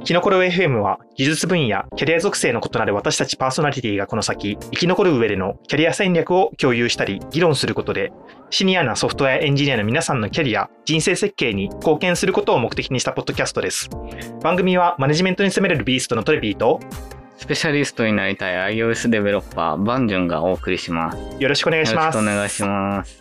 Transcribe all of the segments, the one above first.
生き残る FM は技術分野、キャリア属性の異なる私たちパーソナリティがこの先、生き残る上でのキャリア戦略を共有したり、議論することで、シニアなソフトウェアエンジニアの皆さんのキャリア、人生設計に貢献することを目的にしたポッドキャストです。番組はマネジメントに攻めれるビーストのトレビーと、スペシャリストになりたい iOS デベロッパー、バンジュンがお送りします。よよろしくお願いしろします。くお願いします。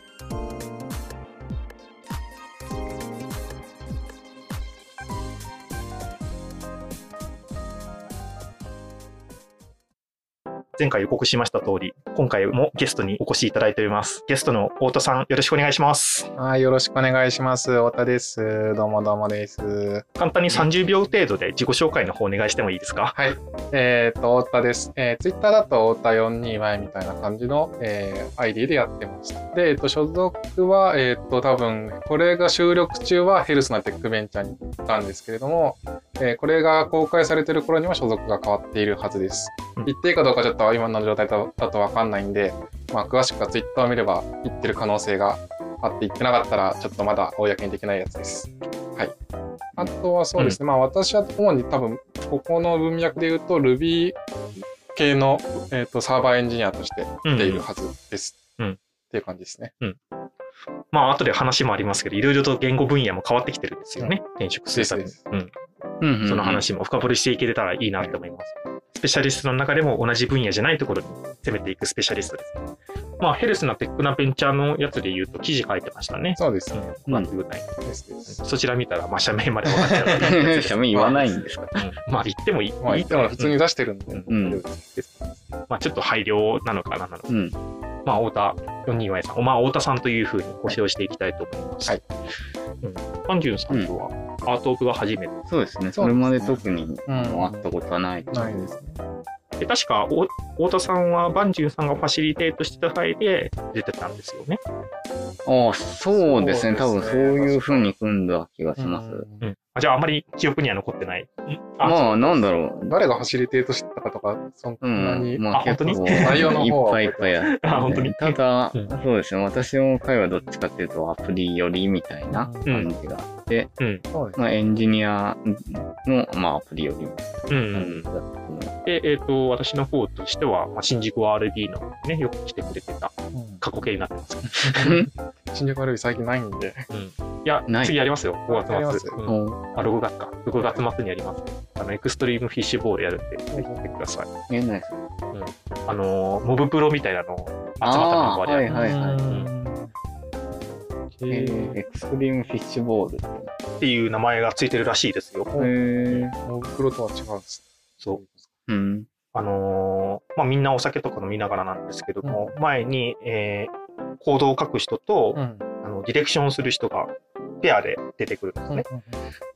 前回予告しました通り、今回もゲストにお越しいただいております。ゲストの太田さん、よろしくお願いします。はい、よろしくお願いします。太田です。どうもどうもです。簡単に30秒程度で自己紹介の方お願いしてもいいですか？はい、えっ、と、太田です。えー、ツイッターだと太田421みたいな感じの、えー ID でやってます。で、えっ、と、所属は、えっ、と、多分、これが収録中はヘルスなテックベンチャーに行ったんですけれども、えーこれが公開されてる頃には所属が変わっているはずですうん。言っていいかどうかちょっと今の状態だとわかんないんで、まあ、詳しくはツイッターを見れば言ってる可能性があって言ってなかったら、ちょっとまだ公にできないやつです。はい。あとはそうですね、まあ私は主に多分、ここの文脈で言うと Ruby 系の、えー、とサーバーエンジニアとして来ているはずです。うんっていう感じですね。まあ、後で話もありますけど、いろいろと言語分野も変わってきてるんですよね。転職するためうんその話も深掘りしていけれたらいいなと思います。スペシャリストの中でも同じ分野じゃないところに攻めていくスペシャリストです。まあ、ヘルスなテックなベンチャーのやつで言うと記事書いてましたね。そうですね。うん。ですです。そちら見たら、まあ、社名まで分かっちゃう社名言わないんですかうんまあ、言 ってもいい。まあ、いいでも普通に出してるんで、うんまあ、ちょっと配慮なのかな、なのか。うん。まあ、太田、421さん、まあ、太田さんというふうにご指導していきたいと思います。はい。うん。パンジュンさんとは、アートオブが初めて。そうですね。そうですねそれまで特にうん会ったことはない。ないですね。で確か、お太田さんは、バンジュンさんがファシリテートしてた際で出てたんですよね。ああ、そうですね。多分そういう風に組んだ気がします。うんうん。あじゃあ、あまり記憶には残ってない。んあまあ、なんだろう。誰がファシリテートしてたかとか、そんうなに、ん。まああ本当に？結構内容の方はいっぱいいっぱいあってあ本当に？ただ、うんそうですね。私の会はどっちかっていうとアプリ寄りみたいな感じがあって、うん。そうですまあエンジニアの、まあ、アプリ寄りみたうんだったと思う。で、えっ、と、私の方としては、まあ、新宿 RB のね、よく来てくれてたうん過去形になってます。新宿悪い最近ないんで。うん。いやな、い次やりますよ、5月末。やりますうんおあ、6月か。6月末にやります。あの、エクストリームフィッシュボールやるんで、ぜひ来てください。見えないですあのー、モブプロみたいなのを集まったメンバーでやる。はいはいはいうんえーエクストリームフィッシュボールって。いう名前がついてるらしいですよ。へーモブプロとは違うんです。そう。うん。あのーまあ、みんなお酒とか飲みながらなんですけども、前に、えーコードを書く人と、うん。あのディレクションをする人がペアで出てくるんですね。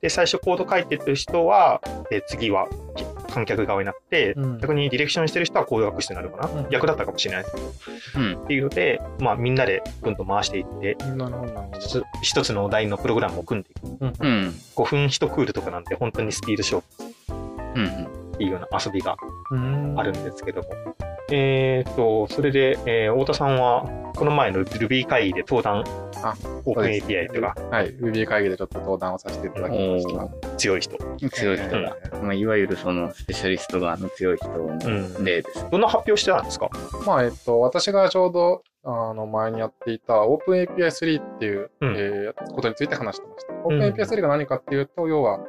で、最初コード書いてる人は、で次はき観客側になって、うん逆にディレクションしてる人はコード書く人になるかな、うん逆だったかもしれないですけど、うん。っていうので、まあ、みんなでどんどん回していって、一つのお題のプログラムを組んでいく。ど。うん。5分1クールとかなんで、本当にスピード勝負うん。っていうような遊びがうんあるんですけども。えっ、と、それで、えー太田さんは、この前の Ruby 会議で登壇、あオープン API とかはい。Ruby 会議でちょっと登壇をさせていただきました。強い人。強い人が。まあ、いわゆるそのスペシャリスト側の強い人の例です。どんな発表してたんですか？まあ、えっと、私がちょうど、あの、前にやっていた OpenAPI3 っていう、うんえーことについて話してました。ん OpenAPI3 が何かっていうと、要は、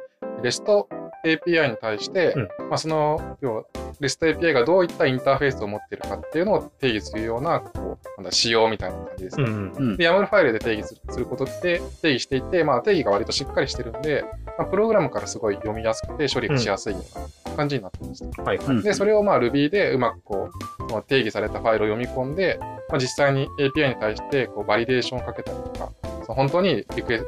REST API に対して、うんまあ、その、要は、REST API がどういったインターフェースを持っているかっていうのを定義するような、こう、なんだ、仕様みたいな感じですね。ん。うん。で、YAML ファイルで定義するすることって定義していて、まあ、定義が割としっかりしてるんで、まあ、プログラムからすごい読みやすくて処理がしやすいような感じになってました。はいはい。うんで、それをまあ Ruby でうまくこう、まあ定義されたファイルを読み込んで、まあ、実際に API に対してこうバリデーションをかけたりとか、その本当にリクエ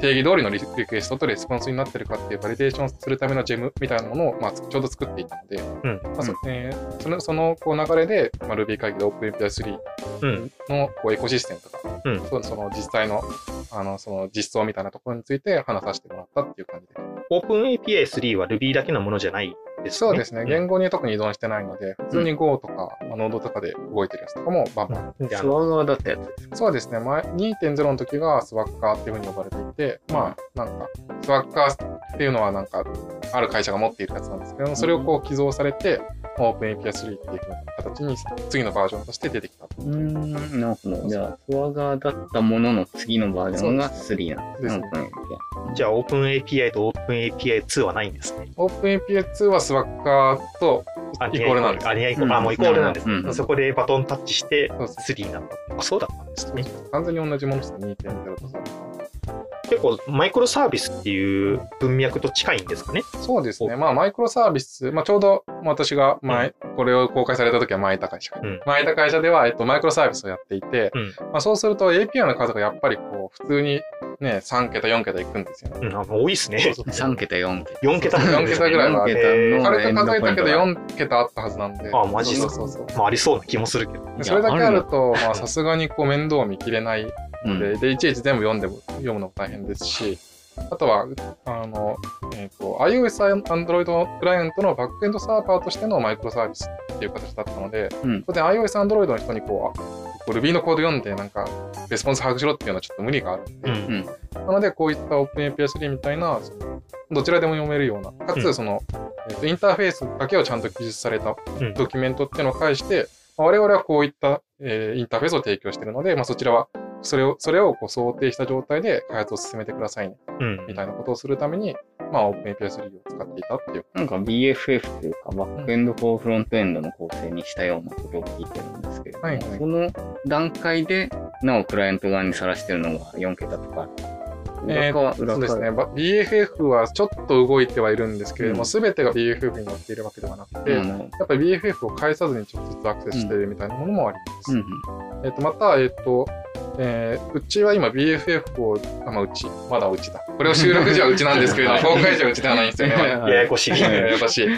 定義通りのリリクエストとレスポンスになってるかっていうバリデーションするためのジェムみたいなものを、まあ、ちょうど作っていたので、うんまあそえーそのそのこう流れで、まあ、Ruby 会議で OpenAPI3 うん。のこうエコシステムとか、うんそその実際のあのその実装みたいなところについて話させてもらったっていう感じで。OpenAPI3 は Ruby だけのものじゃないですね。そうですね。ん言語に特に依存してないので、普通に Go とか、まあ、Node とかで動いてるやつとかもバンバン。うんであのスワ側だったやつそうですね。前2.0の時がスワッカーっていう風に呼ばれていて、まあ、なんか、スワッカーっていうのはなんか、ある会社が持っているやつなんですけども、それをこう寄贈されて、オープン API 3っていう形に次のバージョンとして出てきた。うーん、なるほど。じゃあ、フォア側だったものの次のバージョンが3なんですね。ですね OpenAPI じゃあ OpenAPI と OpenAPI2 はないんですね。オープン API2 はスワッカーとあイコールなんですあ、ニアイコール。うんあ、もうイコールなんですね。うんそこでバトンタッチしてそうそう3になった。あ、そうだったんですね。完全に同じものですね、2.0と3。結構マイクロサービスっていう文脈と近いんですかね。そうですね。まあ、マイクロサービス、まあ、ちょうど私が前、これを公開された時は前いた会社。うん前いた会社では、えっと、マイクロサービスをやっていて、うんまあ、そうすると API の数がやっぱりこう、普通にね、3桁、4桁いくんですよね。うん、あ多いですね。3桁、4桁。4桁4桁ぐらいはある4桁の軽く数えたけどエンド4桁あったはずなんで。あマジそうそうそう。まあありそうな気もするけど。でそれだけあると、まあ、うんさすがにこう面倒見きれないので、うんで、いちいち全部読んでも、読むのも大変ですし、あとは、あの、えっ、と、iOS、Android クライアントのバックエンドサーバーとしてのマイクロサービスっていう形だったので、うん。当然 iOS、Android の人にこう、Ruby のコード読んで、なんか、レスポンス把握しろっていうのはちょっと無理があるんで、うん。うん。なので、こういった OpenAPI3 みたいな、どちらでも読めるような、かつ、うん。その、えっとインターフェースだけをちゃんと記述されたうん。ドキュメントっていうのを介して、まあ我々はこういった、えーインターフェースを提供しているので、まあ、そちらは、それを、それをこう想定した状態で開発を進めてくださいね、うん。みたいなことをするために、まあ、OpenAPI3 を使っていたっていう。なんか BFF というか、バックエンドフォーフロントエンドの構成にしたようなことを聞いてるんですけれども、はいはい。その段階で、なおクライアント側にさらしてるのが4桁とか、えーそうですね。ば BFF はちょっと動いてはいるんですけれども、うん。すべ、てが BFF に載っているわけではなくて、うん。やっぱり BFF を返さずに直接アクセスしているみたいなものもあります。うん。えっ、と、また、えっ、と、えーうちは今 BFF を、あ、まあ、うち、まだうちだ。これを収録時はうちなんですけれども、公開時はうちではないんですよね。ややこしい。ややこしい。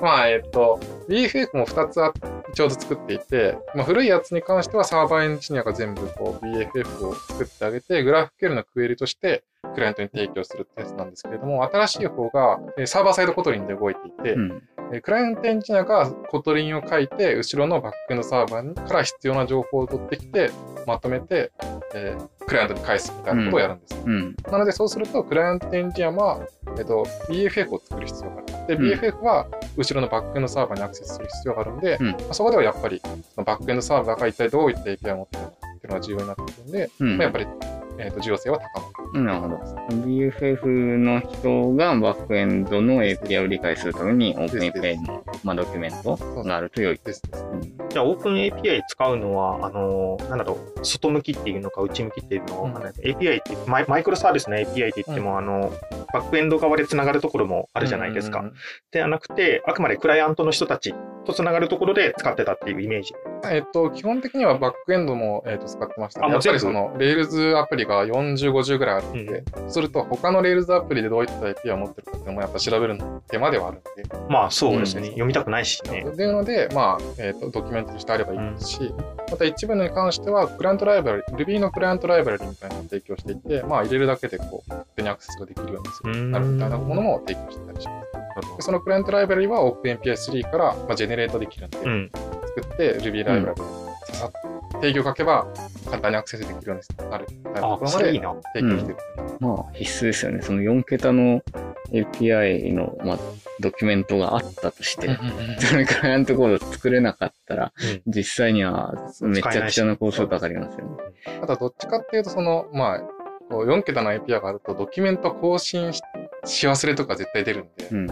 まあ、えっ、と、BFF も2つあちょうど作っていて、まあ、古いやつに関してはサーバーエンジニアが全部こう BFF を作ってあげて、 GraphQL のクエリとしてクライアントに提供するってやつなんですけれども、新しい方がえーサーバーサイド Kotlin で動いていて、うんえークライアントエンジニアが Kotlin を書いて、後ろのバックエンドサーバーから必要な情報を取ってきて、まとめて、えークライアントに返すみたいなことをやるんです。うん。なので、そうすると、クライアントエンジニアは、えっと、BFF を作る必要がある。で、うん。BFF は後ろのバックエンドサーバーにアクセスする必要があるんで、うん。まあそこではやっぱり、バックエンドサーバーが一体どういった API を持っているかっていうのが重要になってくるんで、うん。まあ、やっぱり、えっと重要性は高まる。なるほど。BFF の人がバックエンドの API を理解するために OpenAPI の、まあ、ドキュメントがあると良い。ですじゃあ、オープン API 使うのは、あの、なんだろう、外向きっていうのか、内向きっていうのを、うん API ってマイ、マイクロサービスの API って言っても、あの、バックエンド側でつながるところもあるじゃないですか。うんうんうんではなくて、あくまでクライアントの人たちとつながるところで使ってたっていうイメージ。えっと、基本的にはバックエンドも、えっと使ってました、ね。やっぱりその、Rails アプリが40、50ぐらいあるんで、そうすると他の Rails アプリでどういった API を持ってるかっていうのもやっぱ調べるの手間ではあるんで、まあ、そうですね。うん読みたくないしね。っていうので、まあ、えっ、と、ドキュメントとしてあればいいですし、また一部に関しては、クライアントライブラリ、Ruby のクライアントライブラリみたいなのを提供していて、まあ、入れるだけで、こう、勝手にアクセスができるようにする、うんなるみたいなものも提供してたりします。でそのクライアントライブラリは OpenAPI3 から、まあ、ジェネレートできるんで、うん。作って Ruby ライブラリをささっと定義を書けば、簡単にアクセスできるようになるなとあこ、ろまで。提供してる。まあ、必須ですよね。その4桁の API の、まあ、ドキュメントがあったとして、それクライアントコード作れなかったら、うん実際にはめちゃくちゃな工数かかりますよね。ただどっちかっていうと、その、まあ、こう4桁の API があると、ドキュメント更新しし忘れとか絶対出るんで、うん。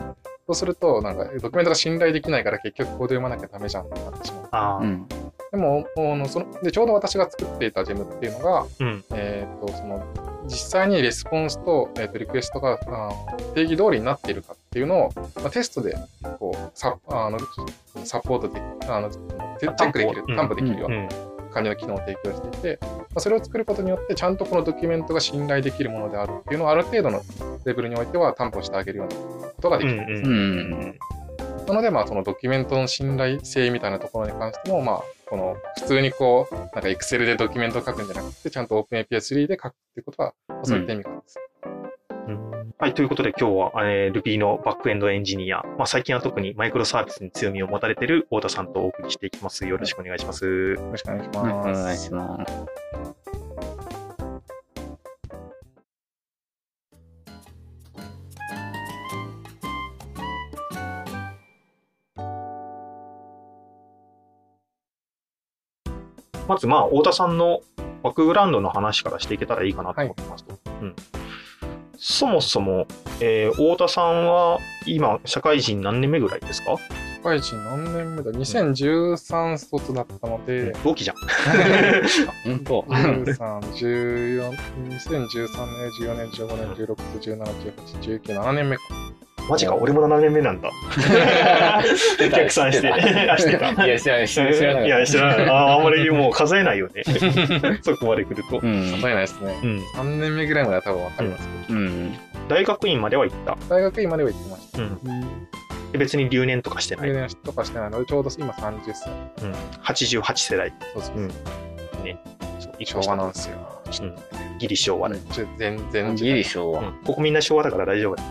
そうすると、なんか、ドキュメントが信頼できないから結局コード読まなきゃダメじゃんってなってしまう。うん。でも、あのそのでちょうど私が作っていたジェムっていうのが、うん。えっ、と、その、実際にレスポンスと,、えー、とリクエストがあー定義通りになっているかっていうのを、まあ、テストでこうサあのサポートであのチェックできる、うん担保できるようう。なん感じの機能を提供していて、まあ、それを作ることによって、ちゃんとこのドキュメントが信頼できるものであるっていうのをある程度のレベルにおいては担保してあげるようなことができるんです。うんうん。なので、まあ、そのドキュメントの信頼性みたいなところに関しても、まあ、この普通にこう、なんか Excel でドキュメントを書くんじゃなくて、ちゃんと OpenAPI3 で書くっていうことは、まあそういった意味があるんです。うんはい、ということで今日は、えー、Ruby のバックエンドエンジニア、まあ、最近は特にマイクロサービスに強みを持たれている太田さんとお送りしていきます。よろしくお願いします。よろしくお願いします。お願いします。まず、まあ、太田さんのバックグラウンドの話からしていけたらいいかなと思ってますと。はい、うんそもそも、えー太田さんは今、社会人何年目ぐらいですか、社会人何年目だ ?2013 卒だったので、同期じゃん。本当。13、14、2013年、14年、15年、16、17、18、19、7年目か。マジか、俺も7年目なんだ。逆算して。あ してた。いや、知らない、知らない。いいや、知らない。あーあんまりもう数えないよね。そこまで来ると。うん。答えないですね。うん。3年目ぐらいまでは多分わかりますけど、うん。大学院までは行った？大学院までは行ってました。別に留年とかしてない？留年とかしてないので、ちょうど今30歳。うん。88世代。そう。ね。昭和なんですよ。うん。ギリ昭和で。ちょ全然ギリ昭和。うん。ここみんな昭和だから大丈夫だ。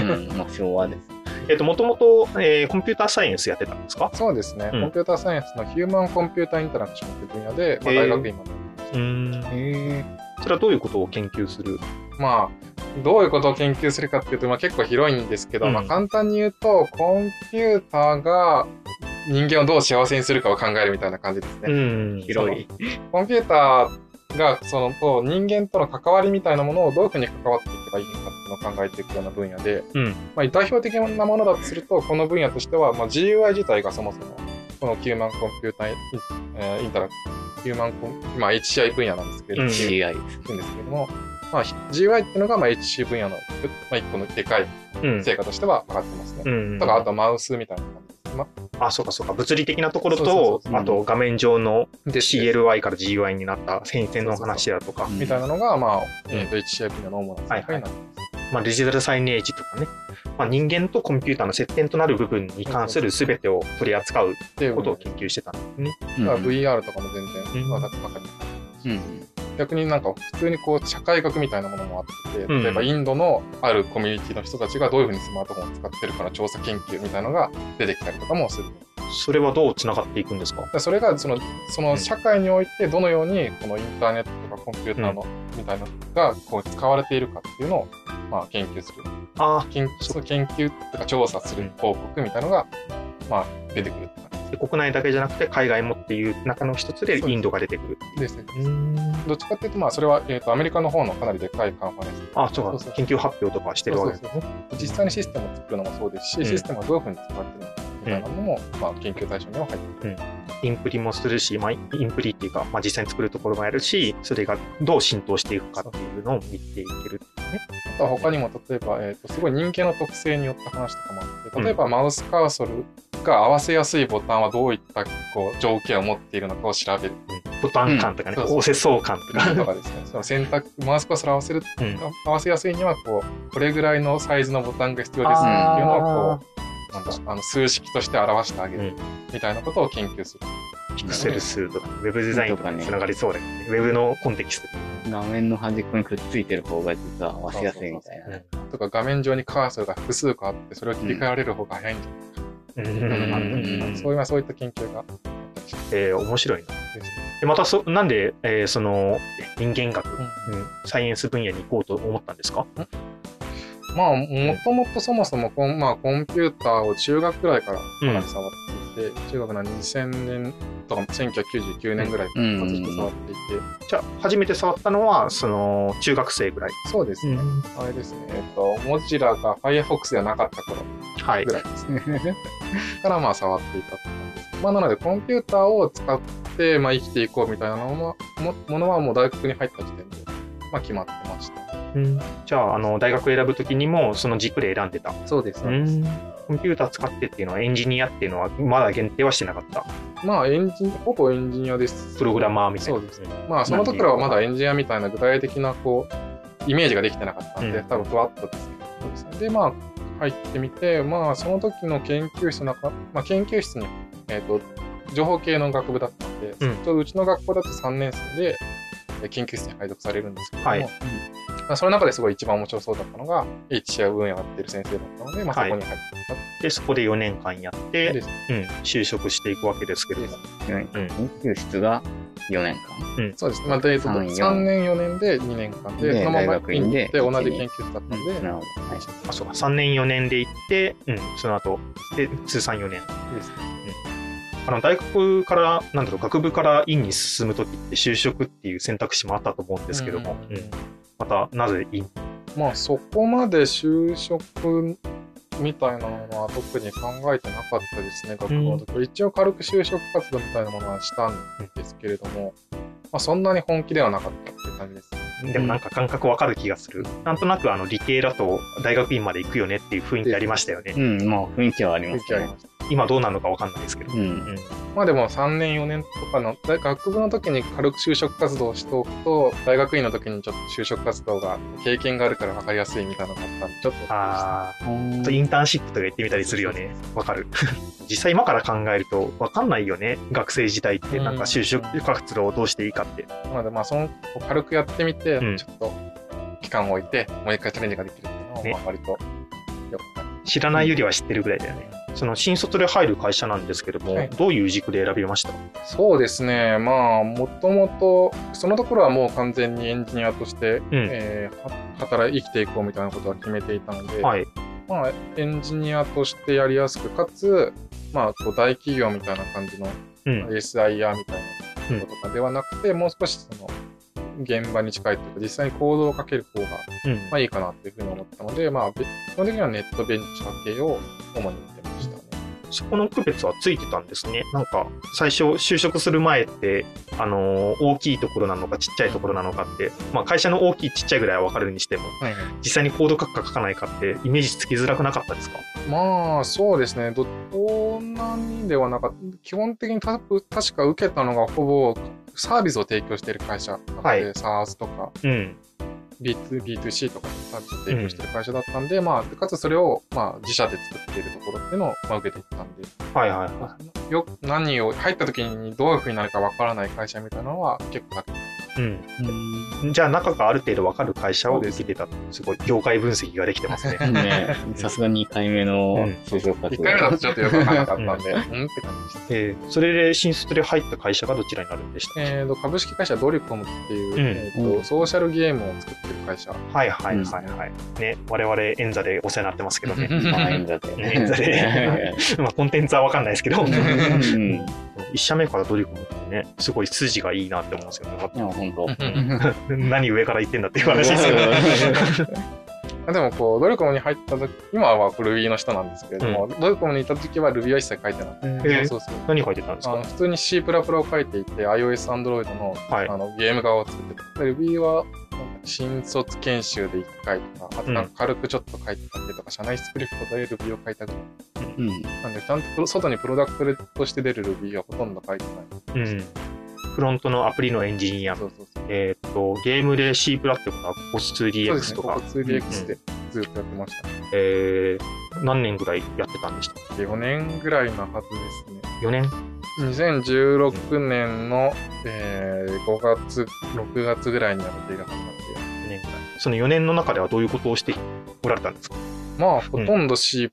うん。まあ、昭和です。えっと、もともと、えーコンピューターサイエンスやってたんですか？そうですね、うんコンピューターサイエンスのヒューマンコンピューターインタラクションという分野で、まあ、大学院まで。うーそれはどういうことを研究する？まあ、どういうことを研究するかっていうと、まあ、結構広いんですけど、うんまあ、簡単に言うと、コンピューターが人間をどう幸せにするかを考えるみたいな感じですね。ん広い。コンピューターがそのと人間との関わりみたいなものをどういうふうに関わっていけばいいのかっていうのを考えていくような分野で、うん。まあ、代表的なものだとすると、この分野としては、まあ、GUI 自体がそもそも、このヒューマンコンピューターイン,、えーインタラクヒューマンコン、まあ、HCI 分野なんですけれども、うん言 CI うんですけれども、まあ、GUI っていうのが、まあ、HC 分野の、まあ、一個のでかいうん。成果としては上がってますね。うん。とか、あとマウスみたいな感じです。まあ、そうかそうか。物理的なところと、あと画面上ので CLI から GUI になった変遷の話だとか、みたいなのが、まあ、えーと HCI 分野の主な成果になってまあ、デジタルサイネージとかね、まあ、人間とコンピューターの接点となる部分に関する全てを取り扱うっていうことを研究してたんですね。うん VR とかも全うん然わかわかります。うん。逆になんか普通にこう社会学みたいなものもあってて、うん。例えばインドのあるコミュニティの人たちがどういうふうにスマートフォンを使ってるかの調査研究みたいなのが出てきたりとかもする。それはどうつながっていくんですか？でそれがそのその社会においてどのようにこのインターネットとかコンピューターのみたいなのがこう使われているかっていうのをまあ研究する。あ研その研究とか調査する報告みたいなのがまあ出てくるって感あ、国内だけじゃなくて海外もっていう中の一つでインドが出てくる。じですね。うんどっちかっていうとまあそれは、えー、とアメリカの方のかなりでかいカンファレンスあ、そうかそう研究発表とかしてるわけですね。実際にシステムを作るのもそうですし、うんシステムがどういうふうに使われてるのかみたいなのも、まあ、研究対象には入ってくる。インプリもするし、まあ、インプリっていうか、まあ、実際に作るところもやるし、それがどう浸透していくかっていうのを見ていけるね。あとは他にも例えば、えー、とすごい人間の特性によった話とかもあって例えばマウスカーソルが合わせやすいボタンはどういったこう条件を持っているのかを調べるボタン感とかね、うんそうそう押せそう感とか。とかですねその選択マウスカーソルを合わせるうん合わせやすいにはこうこれぐらいのサイズのボタンが必要ですっていうのをこうなんだあの数式として表してあげるうんみたいなことを研究する。ピクセル数とか、ウェブデザインとかにつながりそうだよね。ウェブのコンテキスト画面の端っこにくっついてる方が実は合わせやすいみたいな。とか画面上にカーソルが複数個あってそれを切り替えられる方が早いんじゃないかな、うんそういうそういった研究が。えー面白いな。でまたそ、なんで、えーその人間学、うん。うんサイエンス分野に行こうと思ったんですか？まあ、もともとそもそもコン,、まあ、コンピューターを中学くらいからかなり触っていて、中学の2000年とか1999年ぐらいからずっと触っていて、じゃあ、初めて触ったのは、その、中学生ぐらい。そうですね、あれですね、えっ、と、モジラが Firefox ではなかった頃はいぐ。らいですね。からまあ触っていたって感じです。まあなのでコンピューターを使ってまあ生きていこうみたいなのももものはもう大学に入った時点でまあ決まってました。うんじゃあ、あの、大学選ぶときにも、その軸で選んでた。そうですうんコンピューター使ってっていうのは、エンジニアっていうのは、まだ限定はしてなかった。まあエンジン、ほぼエンジニアです。プログラマーみたいな。そうですまあその時からはまだエンジニアみたいな具体的なこう、イメージができてなかったんで、うん多分ふわっとですけど、そうですね。で、まあ入ってみて、まあその時の研究室の中、まあ研究室に、えっ、と、情報系の学部だったので、うんちょっとうちの学校だと3年生でえ研究室に配属されるんですけども、はいまあ、その中ですごい一番面白そうだったのが、HCI 分野をやってる先生だったので、まあそこに入っていったで、そこで4年間やって、です。うん、就職していくわけですけれども。4うん。研究室が4年そうです。まあ、でえっと三四。3年、4年で2年間で、でそのまま大学院で行って同じ研究室だったんで、間。なるほど。はい。あ、そうか、3年4年で行って、うん、その後、で、通算4年。です。ねあの大学から、なんだろう、学部から院に進むときって就職っていう選択肢もあったと思うんですけども、うん。うんまたなぜ院まあそこまで就職みたいなものは特に考えてなかったですね、学校の時、一応軽く就職活動みたいなものはしたんですけれども、まあ、そんなに本気ではなかったっていう感じです。でもなんか感覚わかる気がする。なんとなくあの理系だと大学院まで行くよねっていう雰囲気ありましたよね。うん、まあ雰囲気はありますね雰囲気あり。ました。今どうなるのかわかんないですけど。う。うんんまあでも3年4年とかの大学部の時に軽く就職活動をしておくと大学院の時にちょっと就職活動が経験があるから分かりやすいみたいなのがあったんでちょっとああ、うんインターンシップとか行ってみたりするよね。わかる。実際今から考えるとわかんないよね。学生時代ってなんか就職活動をどうしていいかって。なのでまあその軽くやってみて、うん。ちょっと期間を置いてもう一回チャレンジができるっていうのはね。まあ割とよかった。知らないよりは知ってるぐらいだよね。その新卒で入る会社なんですけども、はい。どういう軸で選びました？そうですね。まあもともとそのところはもう完全にエンジニアとして、うん。えーは働い生きていこうみたいなことは決めていたので、はい。まあ、エンジニアとしてやりやすくかつ、まあ、こう大企業みたいな感じのうん。SIR みたいなこととかではなくて、もう少しその現場に近いというか、実際に行動をかける方がうんまあいいかなというふうに思ったので、まあ、べ基本的にはネットベンチャー系を主に。そこの区別はついてたんですね。なんか、最初、就職する前って、あのー大きいところなのか、ちっちゃいところなのかって、まあ、会社の大きい、ちっちゃいぐらいは分かるにしても、実際にコード書くか書かないかって、イメージつきづらくなかったですか？まあ、そうですね。ど、そんなにではなかった。基本的にた確か受けたのがほぼサービスを提供している会社なので、はい SaaS とかうん。B2、B2C とかでサービスを提供している会社だったんで、まあ、かつそれを、まあ、自社で作っているところっていうのを、まあ、受けていったんで、はいはいはよ、何を、入った時にどういう風になるかわからない会社みたいなのは結構あって。い。うん。じゃあ、中がある程度分かる会社を受けてた。すごい、業界分析ができてますね。ね、さすが2回目の就職活1動。回目だとちょっとよくわからなかったんで、うんって感じでした。えーそれで新卒で入った会社がどちらになるんでしたえーと、株式会社ドリコムっていう、うんえーとうんソーシャルゲームを作ってる会社。はいはいはいはい。ね、我々、演座でお世話になってますけどね。まあ、演座で。演座で。まあ、コンテンツは分かんないですけど、うん。い一社目からドリコムってね、すごい筋がいいなって思うんですよね。や、ほんと。何上から言ってんだっていう話ですけど。でもこう、ドリコムに入った時、今は Ruby の人なんですけれども、ドリコムにいた時は Ruby は一切書いてなくて、えーそうそう。何書いてたんですか？あの普通に C++ を書いていて、iOS、Android の,、はいあのゲーム側を作ってた。で Ruby は新卒研修で1回とか、あとなんか軽くちょっと書いてたりとか、社内スクリプトで Ruby を書いたりうん。なんで、ちゃんと外にプロダクトとして出る Ruby はほとんど書いてない。うん。フロントのアプリのエンジニア。そうそうそう。えーっと、ゲームで C プラってことはそうです POS2DX ね、とかここ、2DX でずっとやってましたね。えー何年ぐらいやってたんでした4年ぐらいなはずですね。4年？2016年の、えー5月、6月ぐらいにやっているはずなんで、4年ぐらい。その4年の中ではどういうことをしておられたんですか？まあ、ほとんど C++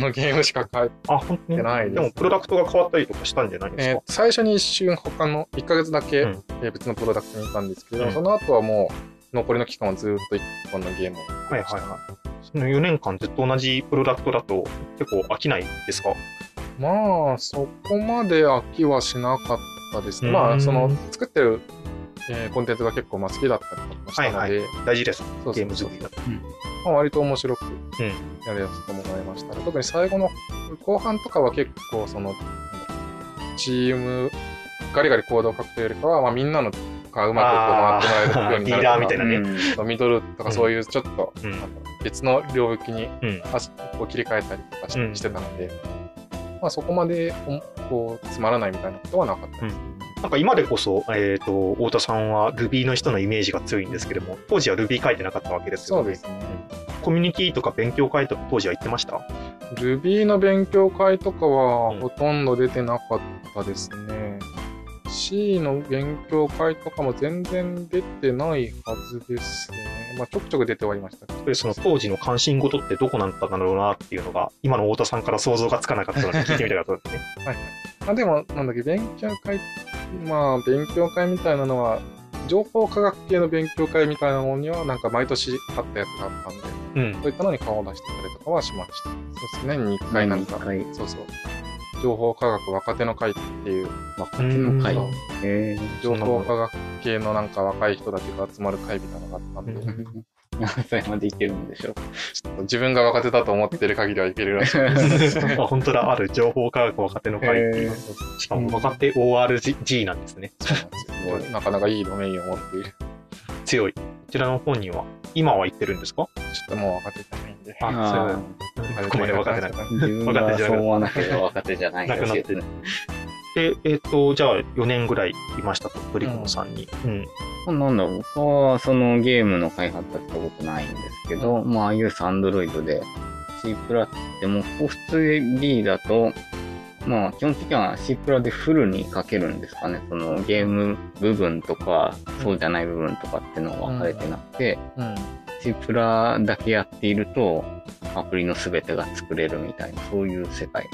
のゲームしか書いて、ないですでも、プロダクトが変わったりとかしたんじゃないですか？えー最初に一瞬他の1ヶ月だけ、うん。えー別のプロダクトにいたんですけど、うん。その後はもう残りの期間はずっと1本のゲームをやってました。はいはいその4年間ずっと同じプロダクトだと結構飽きないですか？まあ、そこまで飽きはしなかったですね。うん。まあ、その、作ってる、えーコンテンツが結構まあ好きだったりとかしたので、はい大事です。そうそうゲーム作りだと。まあ、割と面白くうん。やりやすくもらいました。特に最後の後半とかは結構、その、チーム、ガリガリコードを書くというよりかは、まあ、みんなのがうまくこう回ってもらえるようになるみたいなねうんミドルとかそういうちょっと、うん別の領域にうん。足こう切り替えたりとかし,、うんてたので、まあ、そこまでおこうつまらないみたいなことはなかったです。なんか今でこそ、えっ、と、太田さんは Ruby の人のイメージが強いんですけども、当時は Ruby 書いてなかったわけですよね。そうですね。コミュニティとか勉強会とか当時は行ってました？Ruby の勉強会とかはうんほとんど出てなかったですね。C の勉強会とかも全然出てないはずですね。まあ、ちょくちょく出ておりましたけど。でその当時の関心事ってどこなんだろうなっていうのが、今の太田さんから想像がつかなかったので聞いてみたかったですね。はいはい。あでも、なんだっけ、勉強会、まあ、勉強会みたいなのは、情報科学系の勉強会みたいなのには、なんか毎年あったやつがあったんで、うん。そういったのに顔を出してたりとかはしました。そうですね、年に1回なんか、そうそう、情報科学若手の会っていう、若手の会うん。へ情報科学系のなんか若い人たちが集まる会みたいなのがあったんで。それまでいけるんでしょう。自分が若手だと思ってる限りはいけるらしいです。あ 本当だ、ある情報科学若手の会っていうへしかも若手 ORG なんですね。そうなんですよなかなかいいドメインを持っている。強い。こちらの方には、今は行ってるんですか？ちょっともう若手じゃないんで。ああここまで若手なんだ。ー自分がそう思わなければ若手じゃないらしいですね。で、えっ、と、じゃあ4年ぐらいいましたと、ドリコムさんに。うん。なんだろう、僕はそのゲームの開発はしたことないんですけど、まあ iOS、Android で C プラってもう普通 D だと、まあ基本的には C プラでフルに書けるんですかね。そのゲーム部分とか、そうじゃない部分とかっていうのが分かれてなくて、うん。C プラだけやっていると、アプリの全てが作れるみたいな、そういう世界。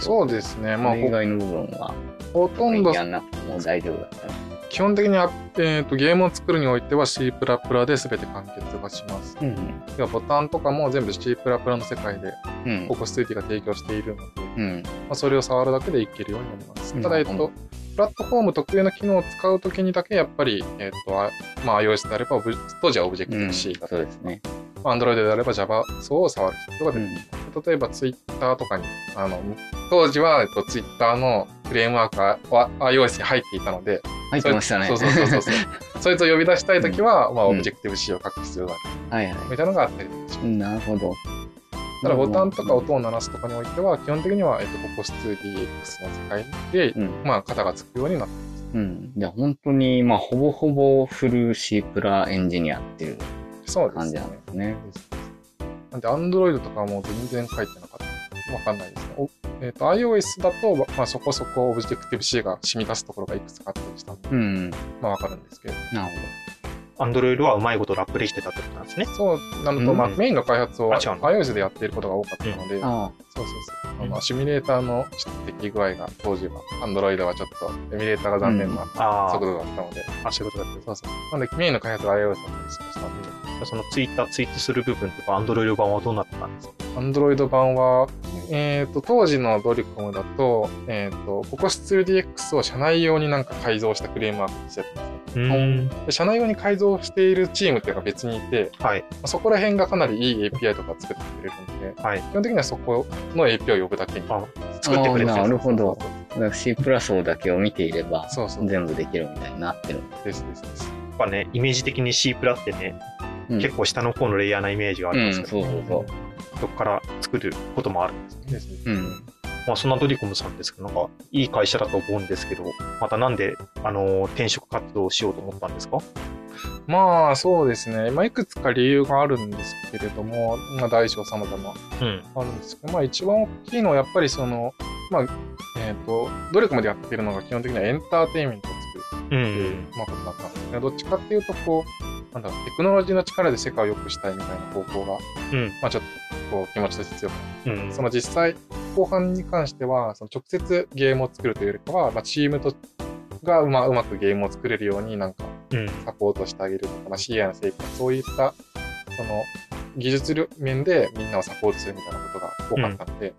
そうですね。まあ以外の部分は、ほほとんどやんなくても大丈夫だったら。基本的には、えー、とゲームを作るにおいては C++ で全て完結がします。うん。ではボタンとかも全部 C++ の世界でうんコ。コスティティが提供しているので、まうん。あ、それを触るだけでいけるようになります。うんただ、えっと、プラットフォーム特有の機能を使うときにだけやっぱり、えっと、あまあ、iOS であればオブ、当時は Objective-C が、そうですね。まあ Android であれば Java 層を触る必要が出てうん。例えば Twitter とかに、あの、当時は、えっと、Twitter のフレームワークがは iOS に入っていたので、入ってましたね。そうそうそうそうそう。そいつを呼び出したいときは、まあ、うん Objective-C を書く必要がある。はいはみたいなのがあったりします。い。なるほど。ただ、ボタンとか音を鳴らすとかにおいては、基本的には、えっと、ココス 2DX の世界で、うん。まあ、型がつくようになってうん。じゃあ本当に、まあ、ほぼほぼフル C プラエンジニアっていうそうですね感じなん。ですね。なんで、Android とかはもう全然書いてなかった。わかんないですね。おえっ、と、iOS だと、まあ、そこそこ Objective-C が染み出すところがいくつかあったりしたんで、うん。まあ、わかるんですけど。なるほアンドロイドはうまいことラップできてたってことなんですね。そうなると、まあ、うんメインの開発を iOS でやっていることが多かったので、ど。あそうそうそう。うんまあ、シミュレーターの質的具合が当時は、Android はちょっと、エミュレーターが残念なあ速度だったので、あ、そういうことだった。そうそう。なんで、メインの開発が iOS だったりしましたので、そのツイッター、ツイートする部分とか、アンドロイド版はどうなったんですか？Android 版は、えっ、と、当時のドリコムだと、えっ、と、ココス 2DX を社内用になんか改造したフレームワークにしてたんですね。社内用に改造しているチームっていうのが別にいて、はい。まあそこら辺がかなりいい API とか作ってくれるので、はい。基本的にはそこの API を呼ぶだけにあ作ってくれてなるほど。C プラ層だけを見ていれば、そうそう。全部できるみたいになってる。ですですです。やっぱね、イメージ的に C プラってね、うん結構下の方のレイヤーなイメージがありますけど、うんそうそうそこから作ることもあるんですね。うん。まあ、そんなドリコムさんですけど、なんか、いい会社だと思うんですけど、またなんで、あのー転職活動をしようと思ったんですか？まあそうですね。まあいくつか理由があるんですけれども、まあ大小様々うん。あるんですけど、まあ一番大きいのはやっぱりその、まあ、えっ、と、どれかまでやってるのが基本的にはエンターテインメントを作るうっていう、ん。まあ、ことだったんですけど、どっちかっていうと、こう、なんだろう、テクノロジーの力で世界を良くしたいみたいな方向が、うん。まあちょっと、こう、気持ちとして強くうん。その実際、後半に関しては、その直接ゲームを作るというよりかは、まあ、チームとがうまうまくゲームを作れるようになんかうん。サポートしてあげるとか、まあ、CI の成果、そういった、その、技術面でみんなをサポートするみたいなことが多かったので、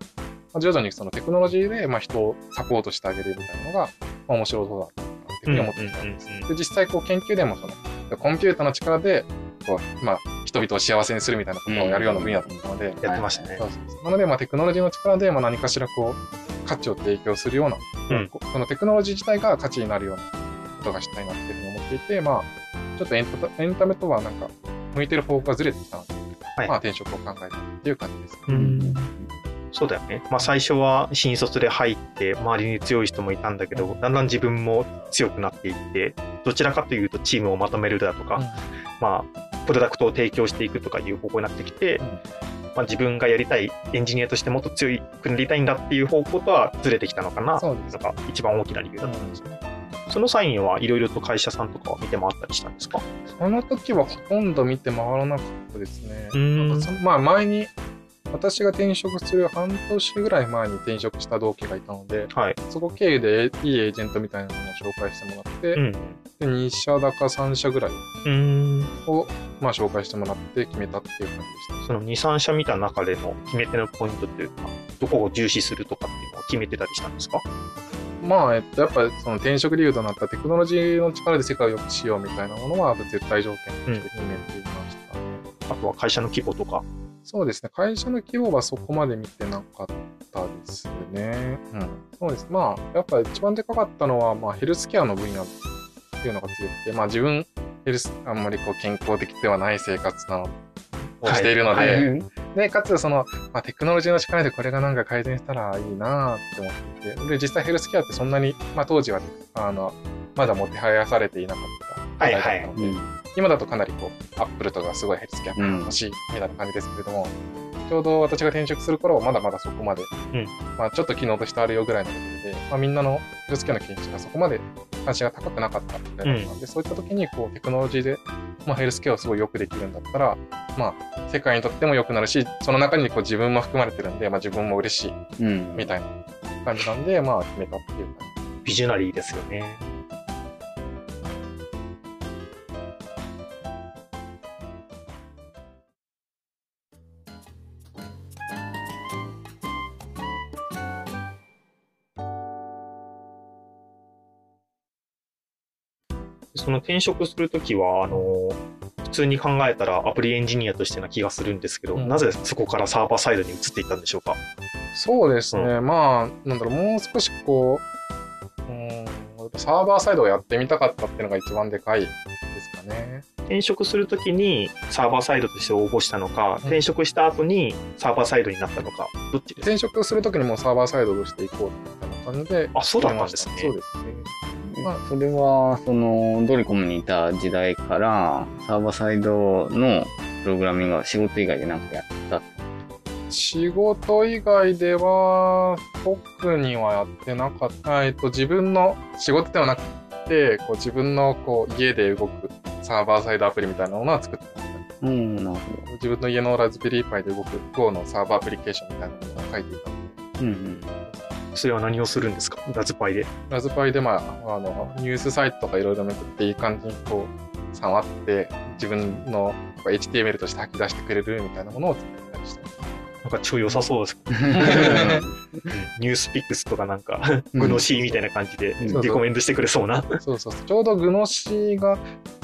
まあ、徐々にそのテクノロジーで、まあ、人をサポートしてあげるみたいなのが、まあ、面白そうだなっていうふうに思ってきたんです。うんうんうんで、実際、こう、研究でも、その、コンピューターの力で、こう、まあ、人々を幸せにするみたいなことをやるような分野だったので、やってましたね。そう。そうそう。なので、まあ、テクノロジーの力で、まあ、何かしらこう、価値を提供するような、うん。こそのテクノロジー自体が価値になるようなことがしたいなってっていて、まあ、ちょっとエンタエンタメとはなんか、向いてる方向がずれてきたので、はいまあ、転職を考えたっていう感じです。うん。そうだよね。まあ、最初は新卒で入って、周りに強い人もいたんだけど、だんだん自分も強くなっていって、どちらかというとチームをまとめるだとか、まあ、プロダクトを提供していくとかいう方向になってきて、うんまあ、自分がやりたいエンジニアとしてもっと強くなりたいんだっていう方向とはずれてきたのかなっていうのが一番大きな理由だったんですよね。その際にはいろいろと会社さんとかは見て回ったりしたんですか？その時はほとんど見て回らなかったですね。うんなんかまあ、前に、私が転職する半年ぐらい前に転職した同期がいたので、はい。そこ経由でいいエージェントみたいなものを紹介してもらって、うん。で2社だか3社ぐらいうん。を、まあ、紹介してもらって決めたっていう感じでした。その2、3社見た中での決め手のポイントというか、どこを重視するとかっていうのは決めてたりしたんですか？まあ、えっと、やっぱりその転職理由となったテクノロジーの力で世界を良くしようみたいなものは絶対条件として決めていましたね。あとは会社の規模とか。そうですね。会社の規模はそこまで見てなかったですね。うん。そうです。まあ、やっぱ一番でかかったのは、まあ、ヘルスケアの分野っていうのが強くて、まあ自分、ヘルス、あんまりこう健康的ではない生活なのをしているので、はい。はいで、かつその、まあ、テクノロジーの力でこれがなんか改善したらいいなって思っていて、で、実際ヘルスケアってそんなに、まあ当時は、あの、まだもてはやされていなかった。はいはい。だったので今だとかなりこう、アップルとかすごいヘルスケア欲しいみたいな感じですけれども、ちょうど私が転職する頃はまだまだそこまで、うんまあちょっと機能としてあるよぐらいのレベルで、まあみんなのヘルスケアの研究がそこまで関心が高くなかったみたいなのなんで、そういった時にこうテクノロジーで、まあ、ヘルスケアをすごいよくできるんだったら、まあ世界にとっても良くなるし、その中にこう自分も含まれてるんで、まあ自分も嬉しいうん。みたいな感じなんで、まあ決めたっていう感じ。ビジョナリーですよね。その転職するときは、あの、普通に考えたらアプリエンジニアとしてな気がするんですけど、うんなぜそこからサーバーサイドに移っていったんでしょうか？そうですね、まあ、なんだろう、もう少しこう、うーん、サーバーサイドをやってみたかったっていうのが一番でかいですかね。転職するときにサーバーサイドとして応募したのか、転職した後にサーバーサイドになったのか、どっちですか？転職するときにもうサーバーサイドとしていこうみたいな感じで。あそうだったんですねそうですね。まあ、それは、その、ドリコムにいた時代から、サーバーサイドのプログラミングは仕事以外でなんかやった仕事以外では、特にはやってなかった。えっと、自分の仕事ではなくて、こう自分のこう家で動くサーバーサイドアプリみたいなものは作ってました。うん、なるほ自分の家のラズベリーパイで動く Go のサーバーアプリケーションみたいなものを書いていたので、ど。うんうん。それは何をするんですか？ラズパイで。ラズパイで、まあ、あの、ニュースサイトとかいろいろめくっていい感じにこう、触って、自分の HTML として吐き出してくれるみたいなものを作ったりしてます。なんか超良さそうです。ニュースピックスとかなんか、グノシーみたいな感じでうんリコメンドしてくれそうな。そうそうそう。ちょうどグノシーが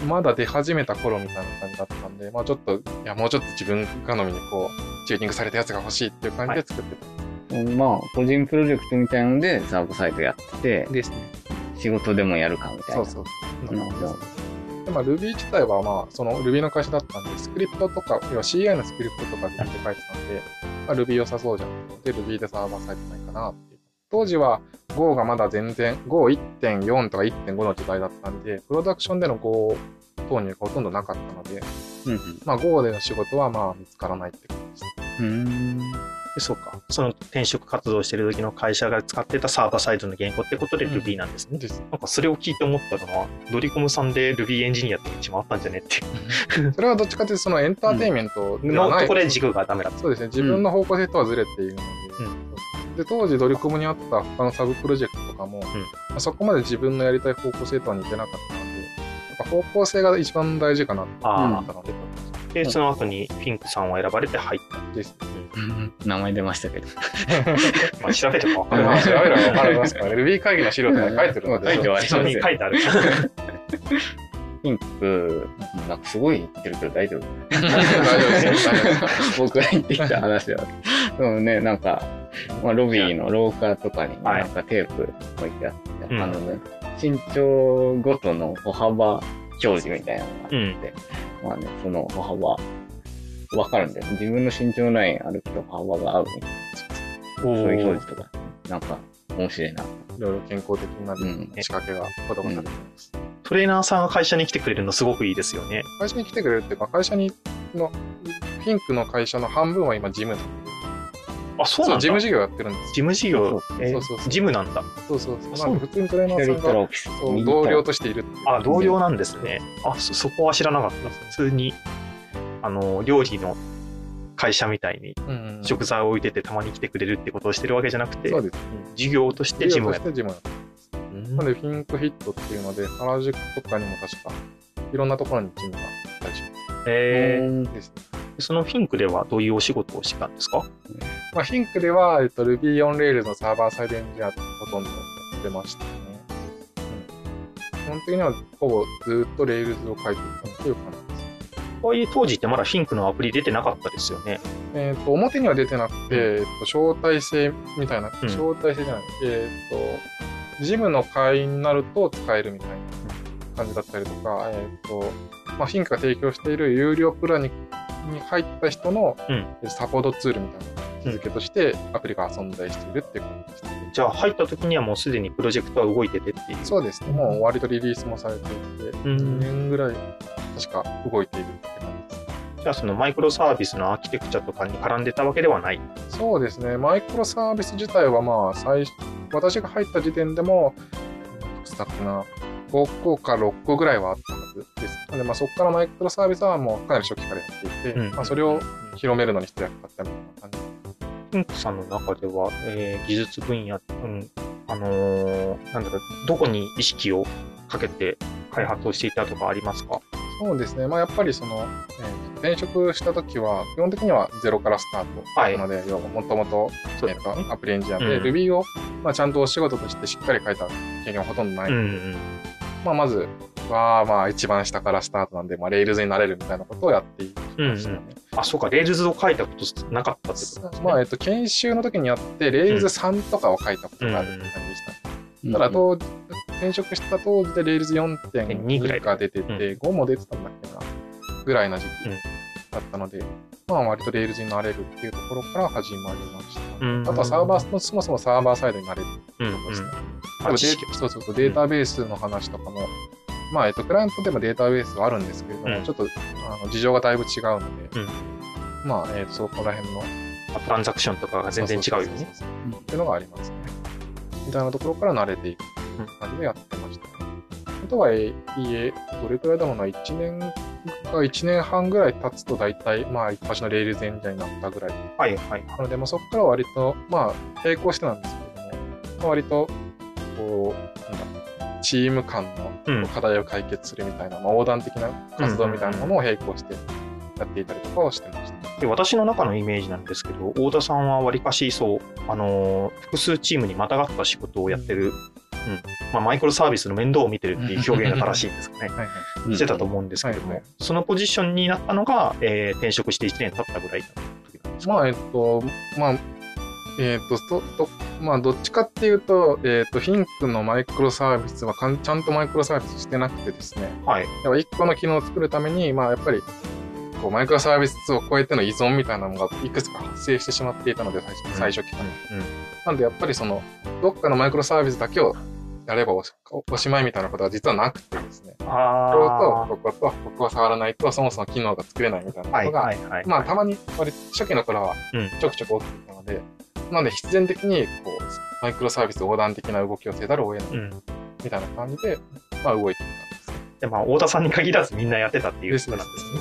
まだ出始めた頃みたいな感じだったんで、まあちょっと、いや、もうちょっと自分好みにこう、チューニングされたやつが欲しいっていう感じで作ってた。まあ、個人プロジェクトみたいなので、サーバーサイトやってて、ですね。仕事でもやるかみたいな。そうそう。なるほど。でまあ、Ruby 自体は、まあ、その Ruby の会社だったんで、スクリプトとか、要は CI のスクリプトとかで書いてたんで、まあ、Ruby 良さそうじゃん。で、Ruby でサーバーサイトないかなっていう。当時は Go がまだ全然、Go1.4 とか1.5の時代だったんで、プロダクションでの Go 投入がほとんどなかったので、うんまあ、Go での仕事はまあ見つからないって感じです。そうか。その転職活動してる時の会社が使ってたサーバーサイドの言語ってことでうん Ruby なんですね。です。なんかそれを聞いて思ったのは、ドリコムさんで Ruby エンジニアって一番あったんじゃねってそれはどっちかというと、そのエンターテインメントではない。のところで軸がダメだった。そうですね。自分の方向性とはずれているので。で、当時ドリコムにあった他のサブプロジェクトとかも、まあそこまで自分のやりたい方向性とは似てなかったので、やっぱ方向性が一番大事かなってあ思ったので、あ。で、その後にフィンクさんを選ばれて入った。です。名前出ましたけど。まあ、調べてもわかる。調べれば分かりますからね。Ruby 会議の資料とかに書いてるので。書いてはあ書いてある。ピンク、なんかすごい言ってるけど大丈夫？大丈夫ですよ。僕が言ってきた話は。でもね、なんか、まあ、ロビーの廊下とかに、はいなんかテープ置いてあって、うんあのね、身長ごとの歩幅表示みたいなのがあって、うん。まあね、その歩幅、わかるんだよね。自分の身長ライン歩くと歩幅が合うみたいな、そういう表示とか、なんか面白いな。いろいろ健康的になるうん仕掛けが子供になってます。トレーナーさんが会社に来てくれるのすごくいいですよね。会社に来てくれるっていうか、会社にの、ピンクの会社の半分は今ジムなんで。あ、そうなんだ。事務事業やってるんです事務事業そう、えーそうそうそう事務なんだ。そうそうそう。そうなんで普通にトレーナーさんが。そう同僚としている。あ、同僚なんですね。あ、そ、そこは知らなかった。普通に、あの、料理の会社みたいにうんうん食材を置いててたまに来てくれるってことをしてるわけじゃなくてそう、です。事業として事務をやって事業としてジムやってる。る。なんで、フィンクヒットっていうので、原宿とかにも確か、いろんなところにジムがあったりしまえー。ですね。そのフィンクではどういうお仕事をしてたんですか？まあ、ヒンクでは、えっと、Ruby on Rails のサーバーサイドエンジニアとほとんどやってましたね。うん、基本的にはほぼずっと Rails を書いていたという感じです。こういう当時ってまだフィンクのアプリ出てなかったですよね。えっ、と、表には出てなくて、えっと、招待制みたいな、うん招待制じゃない、えっ、と、ジムの会員になると使えるみたいな感じだったりとか、えっ、と、まあ、フィンクが提供している有料プランにに入った人のうん。サポートツールみたいなづけとしてアプリが存在しているっていう感じですね。じゃあ入った時にはもうすでにプロジェクトは動いててっていう。そうですね。もう割とリリースもされていて、うん2年ぐらい確か動いているって感じです。じゃあそのマイクロサービスのアーキテクチャとかに絡んでたわけではない。そうですね。マイクロサービス自体はまあ最初、私が入った時点でも、いくつだったかな、5個か6個ぐらいはあったはずです。なのでまあそこからマイクロサービスはもうかなり初期からやっていて、うんまあそれを広めるのに一役買ったみたいな感じ。ンクさんの中では、えー技術分野、うん、あのーなんだろう、どこに意識をかけて開発をしていたとかありますか？そうですね。まあやっぱりその、えー転職した時は、基本的にはゼロからスタートはいなので、要はもともと。えっとアプリエンジニアで、うん Ruby を、まあ、ちゃんとお仕事としてしっかり書いた経験はほとんどない。うんうん。まあ、まずは、まあ、一番下からスタートなんで、まあ、 Rails に慣れるみたいなことをやっていましたね。あ、そうか、 Rails を書いたことなかったってことですね。まあ、えっと、研修の時にやって、 Rails 3とかを書いたことがあるって感じでした。ただ、当時転職した当時で Rails 2 4.2ぐらいが出てて、5も出てたんだっけな、ぐらいな時期うんだったので、まあ、割と Rails に慣れるっていうところから始まりました。うんあとはサーバーの、そもそもサーバーサイドに慣れるうんうんところですね。あ知識そうそうそう、データベースの話とかも、まあ、えっと、クライアントでもデータベースはあるんですけれども、うんちょっとあの事情がだいぶ違うので、うんまあ、えっと、そこら辺のあトランザクションとかが全然違うよね。っていうのがありますね。みたいなところから慣れていく感じでやってましたね。あとはいえ、どれくらいだろうな、1年か1年半ぐらい経つと大体、まあ、いっぱしの Rails エンジニアになったぐらいはいはい。なので、まあ、そこからは割と、まあ、並行してなんですけれども、まあ、割と、こう、なんだ、チーム間うんの課題を解決するみたいな、まあ、横断的な活動みたいなものを並行してやっていたりとかをしてました。で私の中のイメージなんですけど、太田さんはわりかしそう、あのー複数チームにまたがった仕事をやってる、うんまあ、マイクロサービスの面倒を見てるっていう表現が正しいんですかね。はいはい。してたと思うんですけども、はいはいそのポジションになったのが、えー転職して1年経ったぐらいの時なんですか？まあ、えっと、まあ、えっと、ととまあ、どっちかっていうと、えっと、ヒンクのマイクロサービスはかんちゃんとマイクロサービスしてなくてですね、はい。やっぱ1個の機能を作るために、まあ、やっぱり、こう、マイクロサービスを超えての依存みたいなのがいくつか発生してしまっていたので、最初最初期間に。うんなんで、やっぱりその、どっかのマイクロサービスだけをやればおしおしまいみたいなことは実はなくてですね、こことあこことここを触らないとそもそも機能が作れないみたいなあ。はいことが、はいはい。まあ、たまに、割と初期の頃はうんちょくちょく起きていたので、なので必然的に、こう、マイクロサービス横断的な動きをせざるを得ないうん。みたいな感じで、まあ、動いていったんですね。で、まあ、太田さんに限らずみんなやってたっていうことなんですね。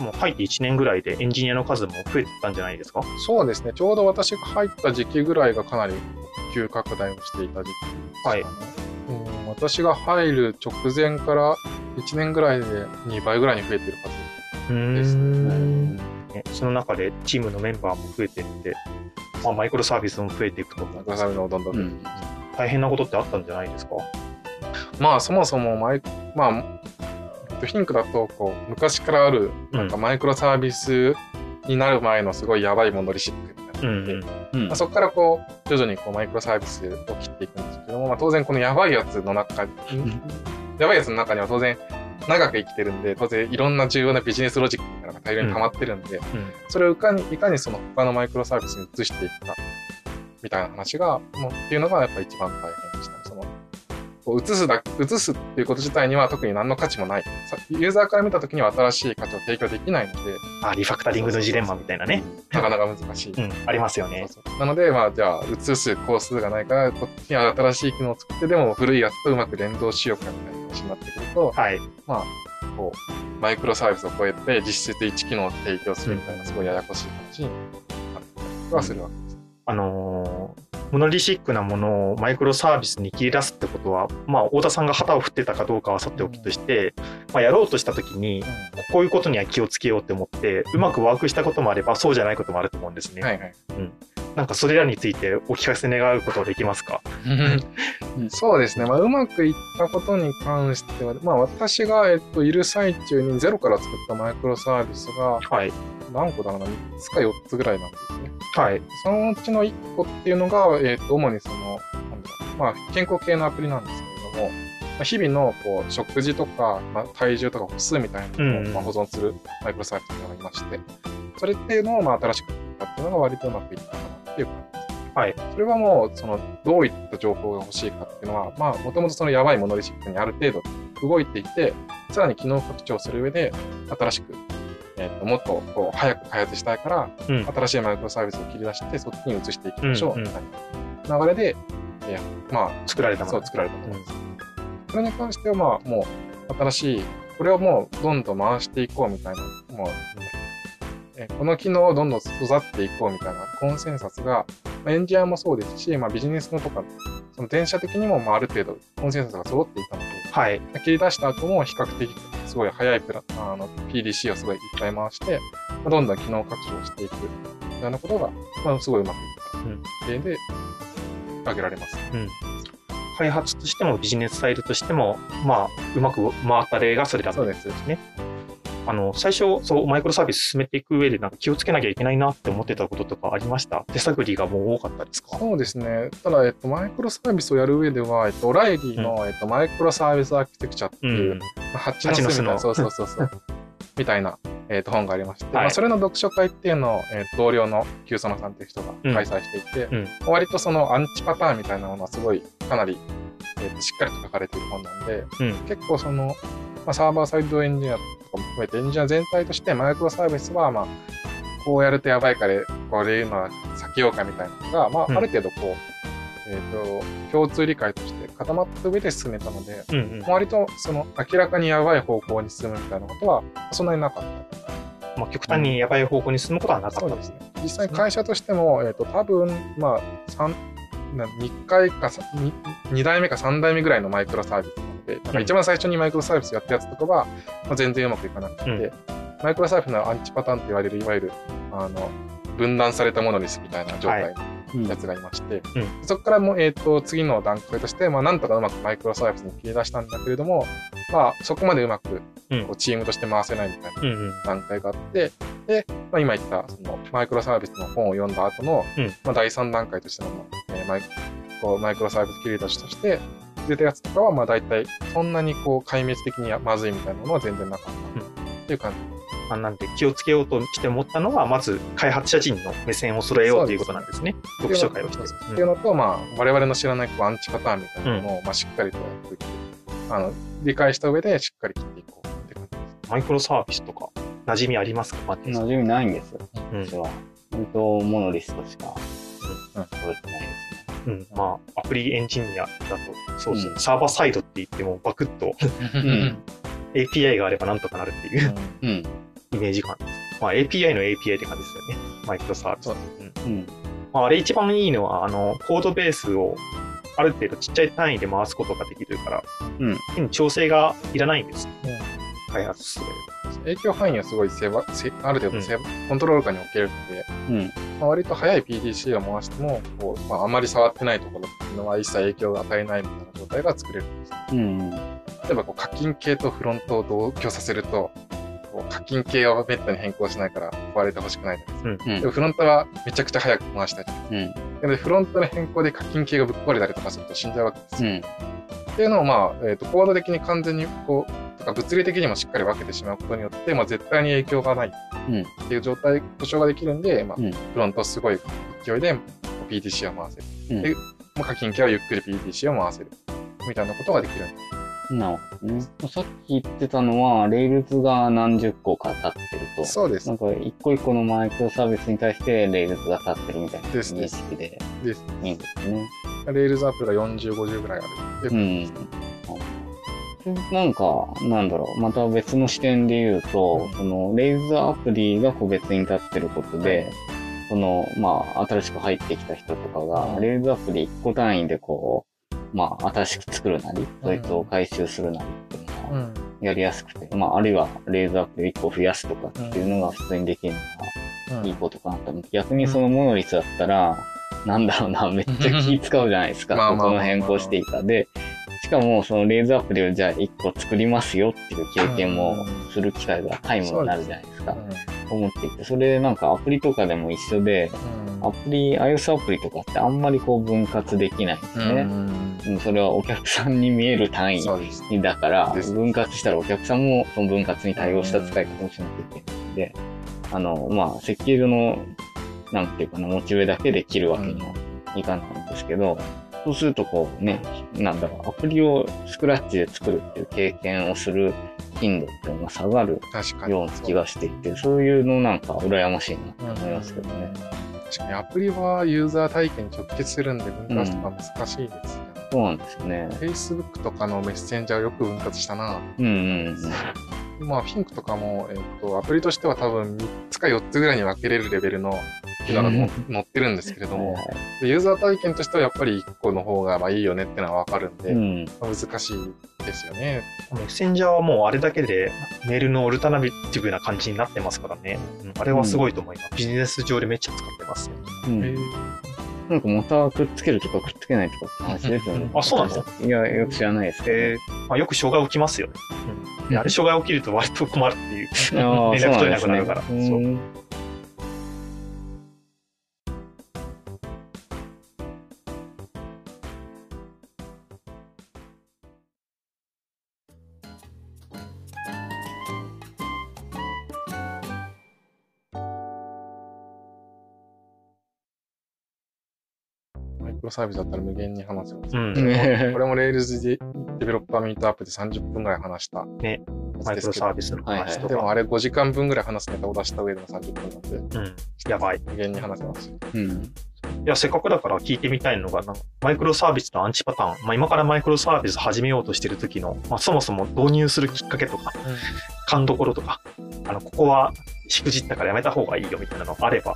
ね。もう入って1年ぐらいでエンジニアの数も増えてたんじゃないですか？そうですね。ちょうど私が入った時期ぐらいがかなり急拡大をしていた時期ですかね。うん、私が入る直前から1年ぐらいで2倍ぐらいに増えてるはうーずですん。ね。ねその中でチームのメンバーも増えていって、まあ、マイクロサービスも増えていくと思マうんですけど。イクロサービスのどん。どん。大変なことってあったんじゃないですか？まあそもそもマイまあえっとヒンクだとこう昔からあるなんかマイクロサービスになる前のすごいやばいモノリシックみたいなのがあって、うんうん。まあ、そこからこう徐々にこうマイクロサービスを切っていくんですけども、まあ、当然このやばいやつの中に、やばいやつの中には当然長く生きてるんで当然いろんな重要なビジネスロジックみたいなのが大量に溜まってるんで、うん。それをいかにいかにその他のマイクロサービスに移していくかみたいな話がもうっていうのがやっぱ一番大変でしたこう移すだ移すっていうこと自体には特に何の価値もない。さユーザーから見たときには新しい価値を提供できないので、あ、リファクタリングのジレンマみたいなね。なかなか難しい。うん、ありますよね。そうそうなので、まあ、じゃあ、移す工数がないから、こっちには新しい機能を作ってでも古いやつとうまく連動しようかみたいな話になってくると、はい。まあ、こう、マイクロサービスを超えて実質1機能を提供するみたいな、すごいややこしい話になったりはするわけです。あのーモノリシックなものをマイクロサービスに切り出すってことは、まあ、太田さんが旗を振ってたかどうかはさておきとして、まあ、やろうとしたときに、こういうことには気をつけようって思って、うまくワークしたこともあれば、そうじゃないこともあると思うんですね。はいはい。なんかそれらについてお聞かせ願うことはできますか？そうですね、まあ、うまくいったことに関しては、まあ、私が、えっと、いる最中にゼロから作ったマイクロサービスがはい。何個だろうな、3つか4つぐらいなんですね。はい。そのうちの1個っていうのが、えっと、主にその、なんだろうまあ、健康系のアプリなんですけれども、まあ日々のこう食事とか、まあ、体重とか歩数みたいなのを、うんまあ、保存するマイクロサービスがありまして、それっていうのをまあ新しく作ったっていうのが割とうまくいったかなっていう感じです。はい。それはもう、その、どういった情報が欲しいかっていうのは、まあ、もともとそのやばいモノリシックにある程度動いていて、さらに機能拡張する上で、新しく、えっ、と、もっとこう早く開発したいから、うん。新しいマイクロサービスを切り出して、そっちに移していきましょう、みたいな流れで、えーまあ、作られたものそう、作られたものです。それに関しては、まあ、もう、新しい、これをもう、どんどん回していこうみたいな、もう、えーこの機能をどんどん育っていこうみたいなコンセンサスが、まあ、エンジニアもそうですし、まあ、ビジネスのとか、その電車的にも、まあ、ある程度、コンセンサスが揃っていたので、はい。切り出した後も比較的すごい早いプラあの PDC をすごいいっぱい回して、まあどんどん機能拡張していくみたいなことが、まあ、すごいうまくいったうん例で挙げられます。開発としてもビジネスサイドとしても、まあ、うまく回った例がそれだったんです。ね。あの、最初、そう、マイクロサービス進めていく上で、なんか気をつけなきゃいけないなって思ってたこととかありました？手探りがもう多かったですか？そうですね。ただ、えっと、マイクロサービスをやる上では、えっと、オライリーの、えっと、マイクロサービスアーキテクチャってういう、ん。まあ蜂の巣みたいな、蜂の巣の。そうそうそうそう、みたいな、えっと、本がありまして、はい。まあ、それの読書会っていうのを、えっと、同僚のキューソナさんっていう人が開催していて、うん。割とそのアンチパターンみたいなものはすごい、かなり、えっと、しっかりと書かれている本なんで、うん。結構その、まあ、サーバーサイドエンジニアとかも含めてエンジニア全体としてマイクロサービスは、まあ、こうやるとやばいから、これいうのは避けようかみたいなのが、まあ、うん。ある程度こう、えっ、と、共通理解として固まった上で進めたので、うんうん。割とその明らかにやばい方向に進むみたいなことはそんなになかった。まあ、極端にやばい方向に進むことはなかったそうですね。実際会社としても、えっ、と、多分、まあ、三な2回かさ 2, 代目か3代目ぐらいのマイクロサービスなので、なんか一番最初にマイクロサービスやったやつとかは、まあ、全然うまくいかなくて、うんマイクロサービスのアンチパターンと言われる、いわゆる、あの、分断されたものですみたいな状態のやつがいまして、うん。そこからもう、えっ、と、次の段階として、まあ、なんとかうまくマイクロサービスに切り出したんだけれども、まあ、そこまでうまく、うん。こうチームとして回せないみたいなうんうん。段階があって、で、まあ、今言ったそのマイクロサービスの本を読んだ後の、うん。まあ、第3段階としての、えーマイこうマイクロサービス切り出しとして出たやつとかは、まあ、大体そんなにこう壊滅的にまずいみたいなものは全然なかったっていう感じ。まあ、なんで気をつけようとして思ったのは、まず開発者陣の目線を揃えようということなんですね。読書会をして。っていうのと、まあ、我々の知らないこうアンチパターンみたいなものを、まあ、しっかりとやっていくあの理解した上でしっかり切っていこうって感じです。マイクロサービスとか、馴染みありますか？馴染みないんですよ、うん私は。本当、モノリストしか、うん覚えてないですね。うん、まあ、アプリエンジニアだと、そうですね、うんサーバーサイドって言っても、バクッとん API があればなんとかなるっていううん。イメージがあるんです。まあ、API の API って感じですよね。マイクロサービス。そううんうん。まあ、あれ一番いいのは、あの、コードベースをある程度ちっちゃい単位で回すことができるから、うん変に調整がいらないんです。うん開発する影響範囲はすごい狭せある程度狭、コントロール下に置けるので、うん。まあ、割と早い PDC を回しても、こうまあ、あんまり触ってないところっていうのは一切影響が与えないみたいな状態が作れるんです。うん。例えばこう課金系とフロントを同居させると、こう課金系をめったに変更しないから壊れてほしくないじゃないですか。うんでもフロントはめちゃくちゃ早く回したいじゃないうん。ですか。で、フロントの変更で課金系がぶっ壊れたりとかすると死んじゃうわけですよ。うん。っていうのをまあ、えっ、と、コード的に完全にこう、とか物理的にもしっかり分けてしまうことによって、まあ絶対に影響がないうんっていう状態、保証ができるんで、まあ、うんフロントすごい勢いで PDC を回せる。うんでまあ課金系はゆっくり PDC を回せる。みたいなことができるんです。なるほどね。さっき言ってたのは、 Rails が何十個か立ってると。そうですな。んか一個一個のマイクロサービスに対して Rails が立ってるみたいな認識でです。いいんですね。レールズアップが40、50ぐらいある。でうん。なんか、なんだろう、また別の視点で言うと、うんその、 Rails アプリが個別に立ってることで、その、まあ、新しく入ってきた人とかが、うん Rails アプリ1個単位でこう、まあ、新しく作るなり、そいつを改修するなりっていうのは、うん。やりやすくて、まあ、あるいは Rails アプリ1個増やすとかっていうのが普通にできるのがいいことかなと思って、逆にそのモノリスだったら、なんだろうな、めっちゃ気使うじゃないですか。まあまあまあまあこの変更していいか。で、しかもそのレーザーアプリをじゃあ1個作りますよっていう経験もする機会がタイムになるじゃないですか。思っていて、それなんかアプリとかでも一緒で、アプリ、iOS アプリとかってあんまりこう分割できないんですね。うんそれはお客さんに見える単位。だから分割したらお客さんもその分割に対応した使い方をしなきゃいけないんで、あの、まあ、設計上の、なんていうかな、モチベだけで切るわけにはいかないんですけど、そうするとこうね、なんだろう、アプリをスクラッチで作るっていう経験をする頻度っていうのが下がる確かに。ような気がしていて、そういうのなんか羨ましいなと思いますけどね。確かにアプリはユーザー体験に直結するんで分割とか難しいです。そうなんですよね。Facebook とかのメッセンジャーよく分割したな。うんうんうん。まあ、ピンクとかも、えっと、アプリとしては多分3つか4つぐらいに分けれるレベルの機能がの載ってるんですけれども、でユーザー体験としてはやっぱり1個の方がまあいいよねってのは分かるんで、うん。まあ難しいですよね。メッセンジャーはもうあれだけでメールのオルタナティブな感じになってますからね。うんあれはすごいと思います。ビジネス上でめっちゃ使ってますね。うんえーなんかまたくっつけるとかくっつけないとかって話ですよね。あそうなの？いや、よく知らないですけど、えーまあ、よく障害起きますよね。うん、であれ障害起きると割と困るっていう。連絡取れなくなるから。そうなんですねうんマイクロサービスだったら無限に話せます。うん。ねこれも Rails でデベロッパーミートアップで30分ぐらい話したねマイクロですけどサービスの話とか。でもあれ5時間分ぐらい話すネタを出した上での30分なんで、うん。やばい。い無限に話せます。うん。や、せっかくだから聞いてみたいのが、なんかマイクロサービスのアンチパターン。まあ、今からマイクロサービス始めようとしてる時の、まあ、そもそも導入するきっかけとか、勘どころとか、あの、ここはしくじったからやめた方がいいよみたいなのあれば。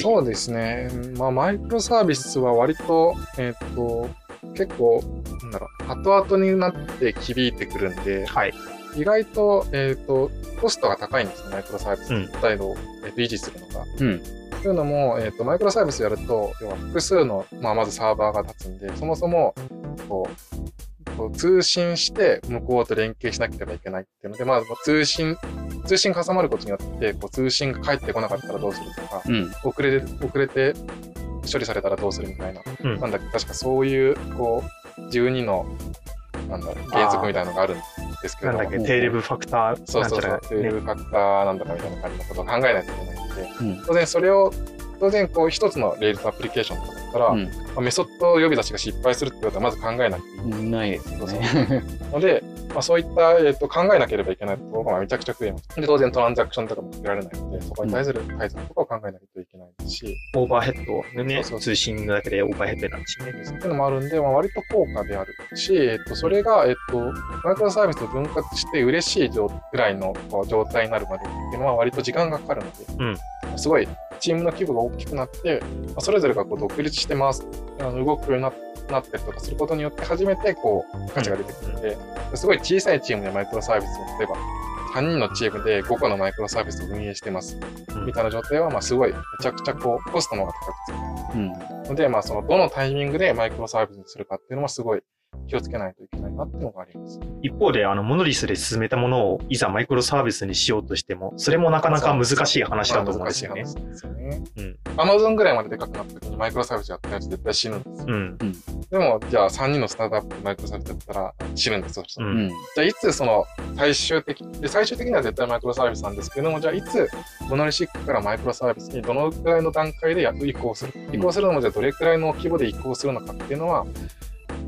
そうですね。まあ、マイクロサービスは割と、えっ、と、結構、なんだろう、後々になって響いてくるんで、はい。意外と、えっ、と、コストが高いんですよ、マイクロサービスうんの態度を、えーと維持するのが。うん。というのも、えっ、と、マイクロサービスやると、要は複数の、まあ、まずサーバーが立つんで、そもそも、こう、こう通信して向こうと連携しなければいけないっていうので、まあ、通信、通信が挟まることによって、こう通信が返ってこなかったらどうするとか、うん。遅れて、遅れて処理されたらどうするみたいな、うん。なんだっけ、確かそういう、こう、12の、なんだろう、原則みたいなのがあるんですけれどもなんだっけ、テーレブファクターそうそうそう、テールファクターなんだかみたいな感じのことを考えないといけないので、うん。当然それを、当然こう一つの Rails アプリケーションとかだったら、うんまあメソッド呼び出しが失敗するってことはまず考えなくていいないですね。ので、まあ、そういった、えー、と考えなければいけないところがまあめちゃくちゃ増えます。で当然トランザクションとかもかけられないので、そこに対する対策とかを考えないといけないですし、オーバーヘッドでね、そうそう通信だけでオーバーヘッドになるしね。っていうのもあるんで、まあ、割と高価であるし、えっと、それが、えっと、マイクロサービスと分割して嬉しい状ぐらいの状態になるまでっていうのは割と時間がかかるので、すごいチームの規模が大きくなって、まあそれぞれがこう独立してます、あの動くようにななったりとかすることによって初めてこう価値が出てくるので、すごい小さいチームでマイクロサービスを例えば3人のチームで5個のマイクロサービスを運営してます。うん。みたいな状態は、まあ、すごいめちゃくちゃこうコストの方が高くつく。うん。ので、まあ、その、どのタイミングでマイクロサービスにするかっていうのはすごい気をつけないといけないなっていうのがあります。一方で、あの、モノリスで進めたものをいざマイクロサービスにしようとしても、それもなかなか難しい話だと思うんですよね。アマゾンぐらいまででかくなった時にマイクロサービスやったやつ絶対死ぬんですよ。うん。でも、じゃあ3人のスタートアップでマイクロサービスやったら死ぬんですよ。う。うんん。じゃあいつその最終的で最終的には絶対マイクロサービスなんですけどもじゃあいつモノリシックからマイクロサービスにどのくらいの段階でや移行する移行するのもじゃあどれくらいの規模で移行するのかっていうのは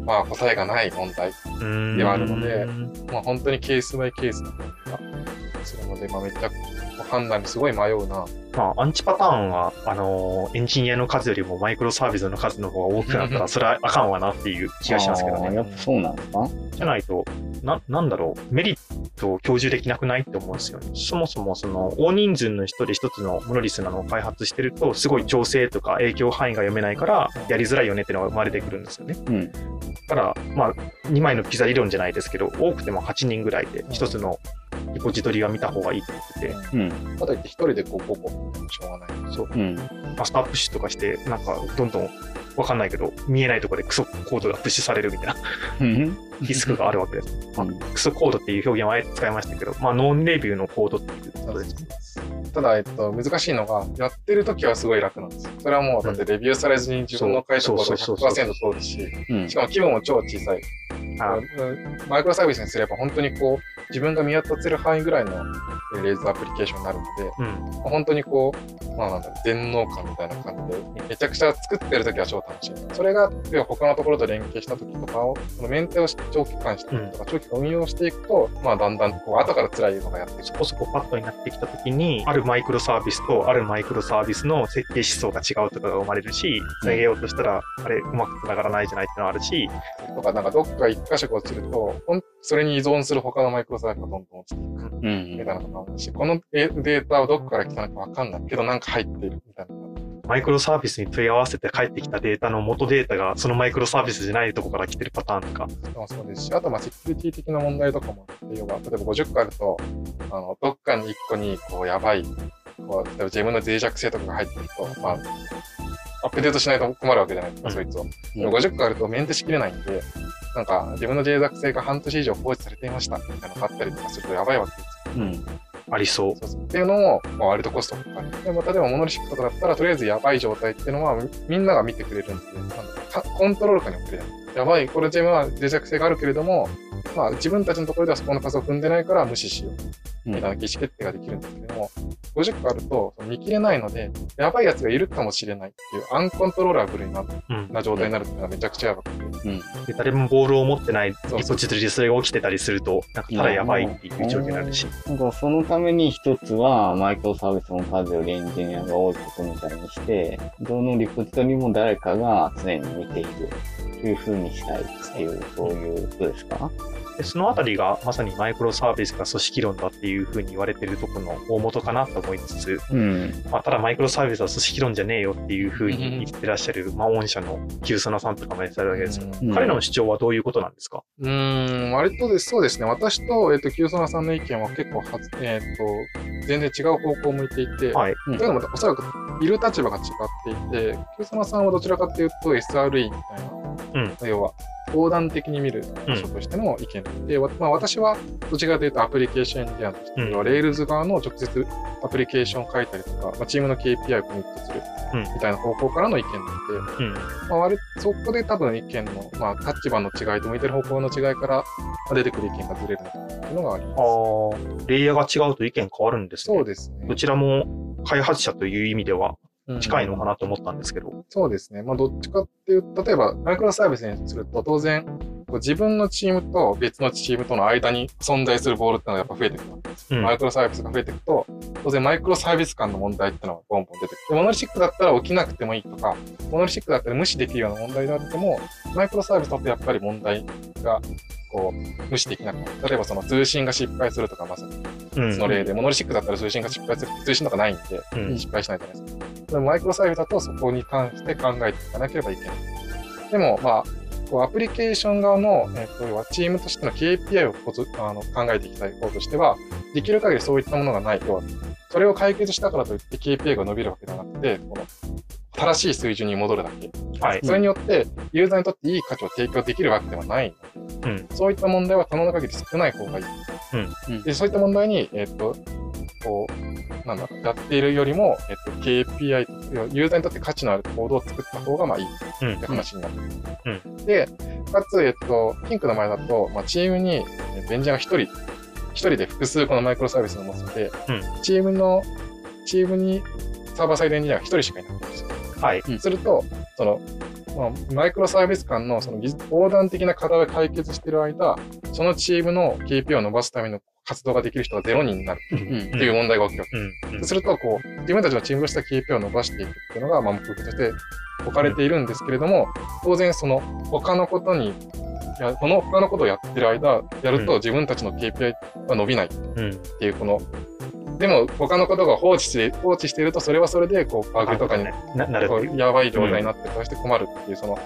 まあ答えがない問題うんではあるのでまあ本当にケースバイケースな感じがするのでまあめっちゃ判断にすごい迷うな。まあ、アンチパターンは、あのーエンジニアの数よりもマイクロサービスの数の方が多くなったら、それはあかんわなっていう気がしますけどね。やっぱそうなんですかじゃないと、な、なんだろう、メリットを享受できなくないって思うんですよね。そもそも、その、大人数の人で一つのモノリスなのを開発してると、すごい調整とか影響範囲が読めないから、やりづらいよねっていうのが生まれてくるんですよね。うん。だから、まあ、2枚のピザ理論じゃないですけど、多くても8人ぐらいで、一つのリポジトリは見た方がいいと思ってて、うん。かといって一人でこう、こう、こう、しょうがない。そう、うん。マスタープッシュとかして、なんか、どんどん、わかんないけど、見えないところでクソコードがプッシュされるみたいなうん。リスクがあるわけです。クソコードっていう表現はあえて使いましたけど、まあ、ノンレビューのコードっていうことですね。ただ、えっと、難しいのが、やってる時はすごい楽なんですよ。それはもう、だってレビューされずに自分の書いたコードそうそうそうそう100%通るし、うんし。かも規模も超小さい。あうんマイクロサービスにすれば本当にこう、自分が見渡せる範囲ぐらいのえレーズアプリケーションになるので、うん。本当にこう、まあなんだろう、全能感みたいな感じで、めちゃくちゃ作ってる時は超楽しい。それが、要は他のところと連携した時とかを、そのメンテを長期間していくとか、長期間運用していくと、まあだんだんこう、後から辛いのがやって。そこそこパッドになってきたときに、あるマイクロサービスとあるマイクロサービスの設計思想が違うとかが生まれるし、つなげようとしたら、あれ、うまく繋がらないじゃないっていうのがあるし、とか、なんかどっか一箇所が落ちると、それに依存する他のマイクロサービスがどんどん落ちていく。うんみたいなのがあるし、このデデータはどこから来たのかわかんないけど、なんか入っているみたいな。マイクロサービスに問い合わせて帰ってきたデータの元データがそのマイクロサービスじゃないとこから来てるパターンとか、もそうですし、あとまあセキュリティ的な問題とかもあって、要は、例えば50個あると、あの、どっかに1個に、こう、やばい、こう、例えばジェムの脆弱性とかが入ってると、まあ、アップデートしないと困るわけじゃないですか、うんそいつを。うん50個あるとメンテしきれないんで、なんか、自分の脆弱性が半年以上放置されていました、みたいなのがあったりとかするとやばいわけですよ。うん。ありそう。そうそうっていうのも、まあ、割とコストがかかる。でも、例えばモノリシックとかだったら、とりあえずやばい状態っていうのは、みみんなが見てくれるんで、なんだかコントロール下に送れない。やばい、これジェムは脆弱性があるけれども、まあ、自分たちのところではそこの数を踏んでないから無視しよう。みたいな意思決定ができるんですけども、50個あると見切れないので、やばいやつがいるかもしれないっていうアンコントローラブルなうん。な状態になるっていうのはめちゃくちゃやばくて。うん。で誰もボールを持ってないリそうポジトリでそれが起きてたりすると、なんかただやばいっていう状況になるし。なんかそのために一つは、マイクロサービスの数よりエンジニアが多いことみたいにして、どのリポジトリも誰かが常に見ているという風にしたいっていう、そういうことですか？でそのあたりがまさにマイクロサービスが組織論だっていうふうに言われてるところの大元かなと思いつつ、うん。まあ、ただマイクロサービスは組織論じゃねえよっていうふうに言ってらっしゃる、まあ、御社のqsona さんとかもいらっしゃるわけですよ。うん彼らの主張はどういうことなんですか？うーん、割とです、そうですね。私と、えっ、と、 qsona さんの意見は結構はず、えっ、と、全然違う方向を向いていて、はい。うんというのも、おそらく、いる立場が違っていて、 qsona さんはどちらかというと SRE みたいな、うん要は、横断的に見る場所としての意見で、わまあ、私はどちらかというとアプリケーションエンジニアとして、うん要は Rails 側の直接アプリケーションを書いたりとか、まあ、チームの KPI をコミットするうんみたいな方向からの意見なので、うん。まあ、割とそこで多分意見の、まあ、立場の違いと向いてる方向の違いからまあ出てくる意見がずれるのかなっていうのがあります。レイヤーが違うと意見変わるんですね。そうですね。どちらも開発者という意味では近いのかな、なと思ったんですけど。そうですね。まあ、どっちかっていうと、例えば、マイクロサービスにすると、当然、こう自分のチームと別のチームとの間に存在するボールってのがやっぱ増えてくるわけです。うんマイクロサービスが増えていくと、当然マイクロサービス間の問題ってのがボンボン出てくる。でモノリシックだったら起きなくてもいいとか、モノリシックだったら無視できるような問題であっても、マイクロサービスだとやっぱり問題が、こう、無視できなくなる。例えばその通信が失敗するとか、まさにうんその例で、モノリシックだったら通信が失敗する。通信とかないんで、うん失敗しないじゃないですか。でもマイクロサービスだとそこに関して考えていかなければいけない。でも、まあ、こうアプリケーション側の、えっとチームとしての KPI をこつあの考えていきたい方としては、できる限りそういったものがない。要は、それを解決したからといって KPI が伸びるわけではなくて、この正しい水準に戻るだけ。はい。それによって、ユーザーにとっていい価値を提供できるわけではないので、うんそういった問題は可能な限り少ない方がいい。うんでそういった問題に、えっ、と、こう、なんだろう、やっているよりも、えっ、と、KPI ユーザーにとって価値のあるコードを作った方が、まあいいうんって話になる。うで、かつ、えっ、と、ピンクの前だと、まあ、チームに、えーエンジニアが一人、一人で複数このマイクロサービスを持つので、うんチームの、チームにサーバーサイドエンジニアが一人しかいないんですよ。はい。すると、その、まあ、マイクロサービス間のその技術横断的な課題を解決している間、そのチームの KPI を伸ばすための活動ができる人が0人になるっていう問題が起きるわけ。うんそうすると、こう、自分たちのチームとした KPI を伸ばしていくっていうのが、まあ、目標として置かれているんですけれども、当然、その、他のことに、いや、この他のことをやってる間、やるとうん。自分たちの KPI は伸びないっうんていう、この、でも、他のことが放置して、放置していると、それはそれで、こう、バグとかに、やばい状態になって、そして困るっていう、その、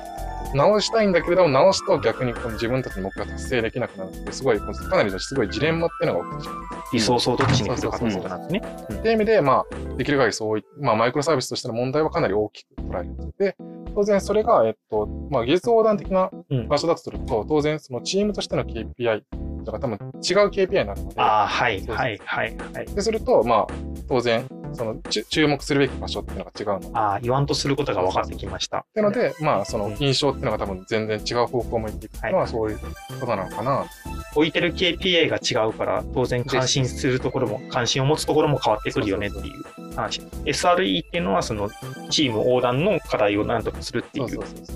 直したいんだけれども、直すと逆にこの自分たちの目標が達成できなくなるっていう、すごい、かなりのすごいジレンマっていうのが起きてしまう。リソースをどっちにするかってことなんですね。っていう意味で、まあ、できる限りそういまあ、マイクロサービスとしての問題はかなり大きく捉えるんで当然それが、えっと、まあ、技術横断的なうん場所だとすると、当然そのチームとしての KPI とか多分違う KPI になるので、ああ、はい、はい、はい、はい。ですると、まあ、当然、そのち注目するべき場所っていうのが違うので、ああ、言わんとすることが分かってきました。なので、まあ、そのうん印象っていうのが多分全然違う方向を向いていくっていうのはそういうことなのかな。置いてる KPI が違うから、当然関心するところも、関心を持つところも変わってくるよねっていう話。SRE っていうのは、そのチーム横断の課題を何とかするっていう。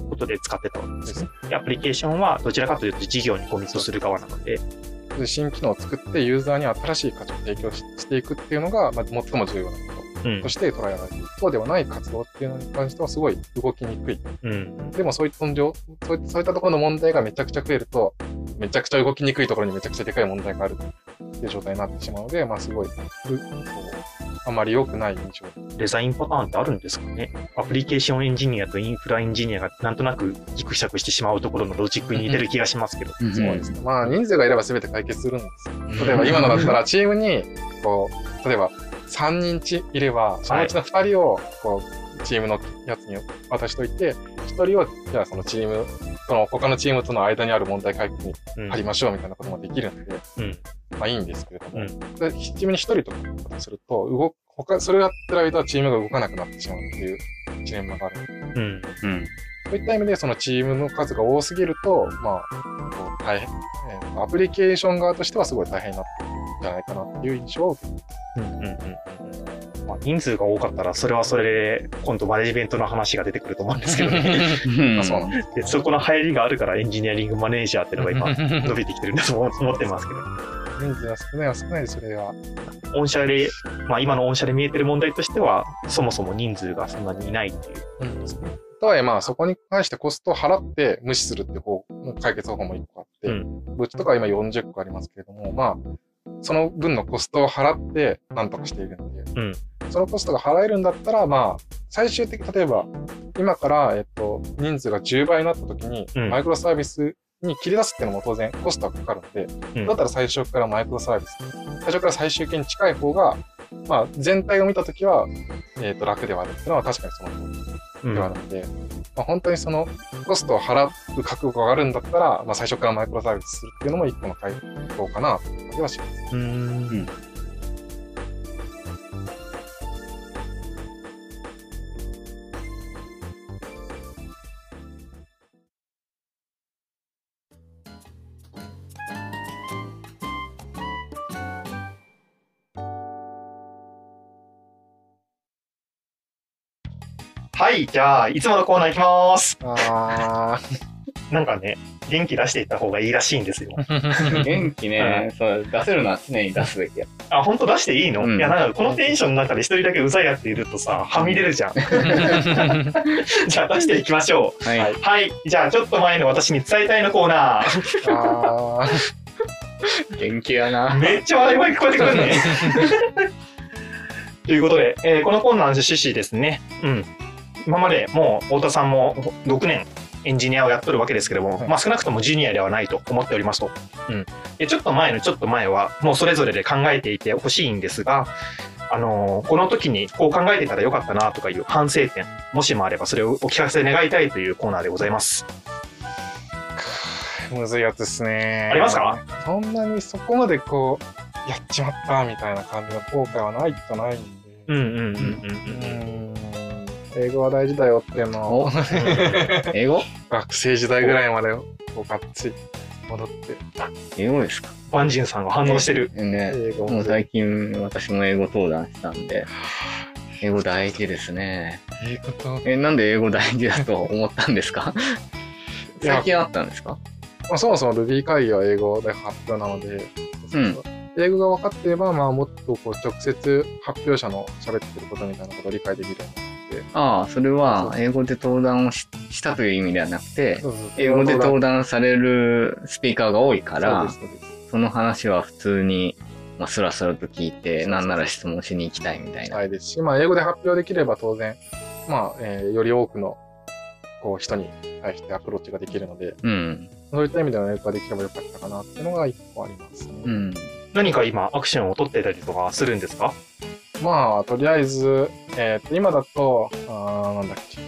ことで使ってたわけですねアプリケーションはどちらかというと事業にコミットする側なので、で新機能を作ってユーザーに新しい価値を提供ししていくっていうのが、まあ、最も重要なこと。うんと。して捉えられている。そうではない活動っていうのに関してはすごい動きにくい。うん。でもそういったそういったところの問題がめちゃくちゃ増えると、めちゃくちゃ動きにくいところにめちゃくちゃでかい問題があるっていう状態になってしまうので、まあすごい、うこうあまり良くない印象。デザインパターンってあるんですかねアプリケーションエンジニアとインフラエンジニアがなんとなくギクシャクしてしまうところのロジックに似てる気がしますけど。うんそうですね。まあ人数がいれば全て解決するんですよ。例えば今のだったらチームに、こう、例えば3人ちいれば、そのうちの2人を、こう、チームのやつに渡しといて、1人を、じゃあそのチーム、その他のチームとの間にある問題解決にうん貼りましょうみたいなこともできるので、うん。まあいいんですけれども、うんでチームに1人とかだとすると、動他、それをやってる間はチームが動かなくなってしまうっていうジレンマがある。うん。うん。そういった意味で、そのチームの数が多すぎると、まあ、こう大変、えーアプリケーション側としてはすごい大変になってるんじゃないかなっていう印象を受けてうんうんうんうんまあ、人数が多かったら、それはそれで、今度マネジメントの話が出てくると思うんですけどね。まあ そでそこの入りがあるから、エンジニアリングマネージャーっていうのが今、伸びてきてるんだと思思ってますけど、人数が少ないは少ないで、それは。御社で、まあ今の御社で見えてる問題としては、そもそも人数がそんなにいないっていう。とはいえ、まあ、そこに関してコストを払って無視するっていう方解決方法も一個あって、ううちとかは今40個ありますけれども、まあ、その分のコストを払って何とかしているので、う。ん。そのコストが払えるんだったら、まあ、最終的に例えば、今から、えっと、人数が10倍になった時に、うん。マイクロサービスに切り出すっていうのも当然コストはかかるので、うん。だったら最初からマイクロサービス、最初から最終形に近い方が、まあ、全体を見たときは、えっと、楽ではあるっていうのは確かにその通り。うんではあるので、まあ、本当にそのコストを払う覚悟があるんだったら、まあ、最初からマイクロサービスするっていうのも一個の回答かなという感じはします。うんはい、じゃあ、いつものコーナー行きます。あなんかね、元気出していった方がいいらしいんですよ。ー 元気ね、そう、出せるのは常に出すべきや。あ、本当出していいの、うんいや、なんかこのテンションの中で一人だけうざいやついるとさ、はみ出るじゃん。じゃあ出していきましょはい。う。はい。じゃあちょっと前の私に伝えたいのコーナー。あー元気やな。めっちゃ笑い声聞こえてくるね。ということで、えーこのコーナーの趣旨ですね。うん。今までもう太田さんも6年エンジニアをやっとるわけですけども、はいまあ少なくともジュニアではないと思っておりますと。うん。で、ちょっと前のちょっと前はもうそれぞれで考えていてほしいんですが、あのーこの時にこう考えてたらよかったなとかいう反省点、もしもあればそれをお聞かせ願いたいというコーナーでございます。むずいやつですね。ありますか？そんなにそこまでこう、やっちまったみたいな感じの後悔はないとないんで。うんうんうんうんうんうーん英語は大事だよっていうのを。お英語？学生時代ぐらいまでこうがっつり戻って。英語ですか？バンジンさんが反応してる。ね。英語も。う最近私も英語登壇したんで、英語大事ですね。英語と、え、なんで英語大事だと思ったんですか？いや。最近あったんですか？まあ、そもそも Ruby 会議は英語で発表なので、うん。英語が分かっていれば、まあ、もっとこう直接発表者の喋ってることみたいなことを理解できるようにて。ああ、それは英語で登壇をししたという意味ではなくて、英語で登談壇されるスピーカーが多いからその話は普通に、まあ、スラスラと聞いて、なんなら質問しに行きたいみたいな。したいですし、まあ、英語で発表できれば当然、まあ、えーより多くのこう人に対してアプローチができるので、うん。そういった意味での英語ができればよかったかなっていうのが一個ありますね。うん。何か今アクションを取ってたりとかするんですか？まあ、とりあえず、えーと今だと、あーなんだっけ、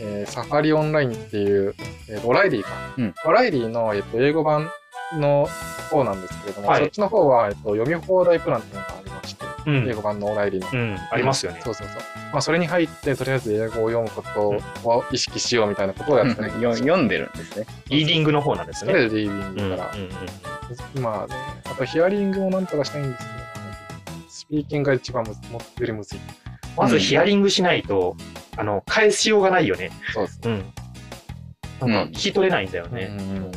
えーサファリオンラインっていう、えーとオライリーか。うんオライリーの、えーと英語版の方なんですけれども、はいそっちの方は、えーと読み放題プランっていうのがありまして、うん英語版のオライリーの。うん、ありますよね。そうそうそう。まあ、それに入って、とりあえず英語を読むことを意識しようみたいなことをやってたりとかよ読んでるんですね。リーディングの方なんですね。リーディンうんうんうんグから。まあね、あとヒアリングもなんとかしたいんですけど、スピーキングが一番むずもよりむずい。まずヒアリングしないと、あの、返しようがないよね。そうですうん。なんか聞き取れないんだよね。ね。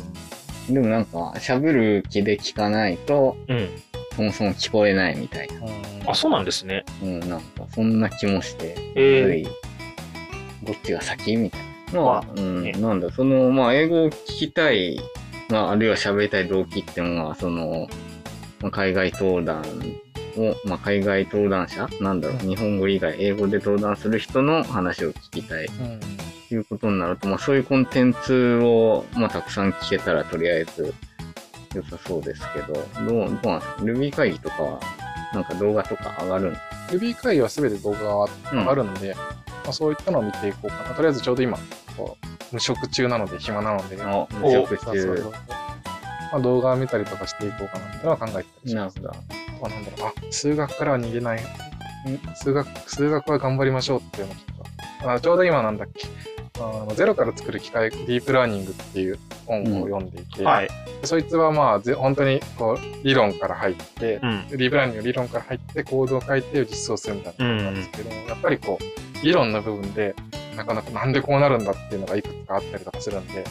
でもなんか、喋る気で聞かないと、うん。そもそも聞こえないみたいな。あ、そうなんですね。うん、なんか、そんな気もして、えついどっちが先みたいなのは、まあうん、ねなんだ、その、まあ、英語を聞きたい、まあ、あるいは喋りたい動機っていうのは、その、まあ、海外登壇を、まあ、海外登壇者なんだろう、うん日本語以外、英語で登壇する人の話を聞きたいうんということになると、まあ、そういうコンテンツを、まあ、たくさん聞けたら、とりあえず、良さそうですけど、どう、どうなんですか ?Ruby 会議とかは、なんか動画とか上がるん Ruby 会議は全て動画がうん上がるので、まあ、そういったのを見ていこうかな。とりあえずちょうど今、こう無職中なので暇なので、無職中そうそうそう。まあ、動画を見たりとかしていこうかなってのは考えてたりします。なるほど。あなんだろう、あ、数学からは逃げない。ん数学、数学は頑張りましょうっていうのと、あちょうど今なんだっけ、あのゼロから作る機械、ディープラーニングっていう本を読んでいて、はい。そいつはまあ、ぜ本当にこう理論から入って、うん。ディープラーニングの理論から入ってコードを書いて実装するみたいなことなんですけども、やっぱりこう、理論の部分で、なかなかなんでこうなるんだっていうのがいくつかあったりとかするんで、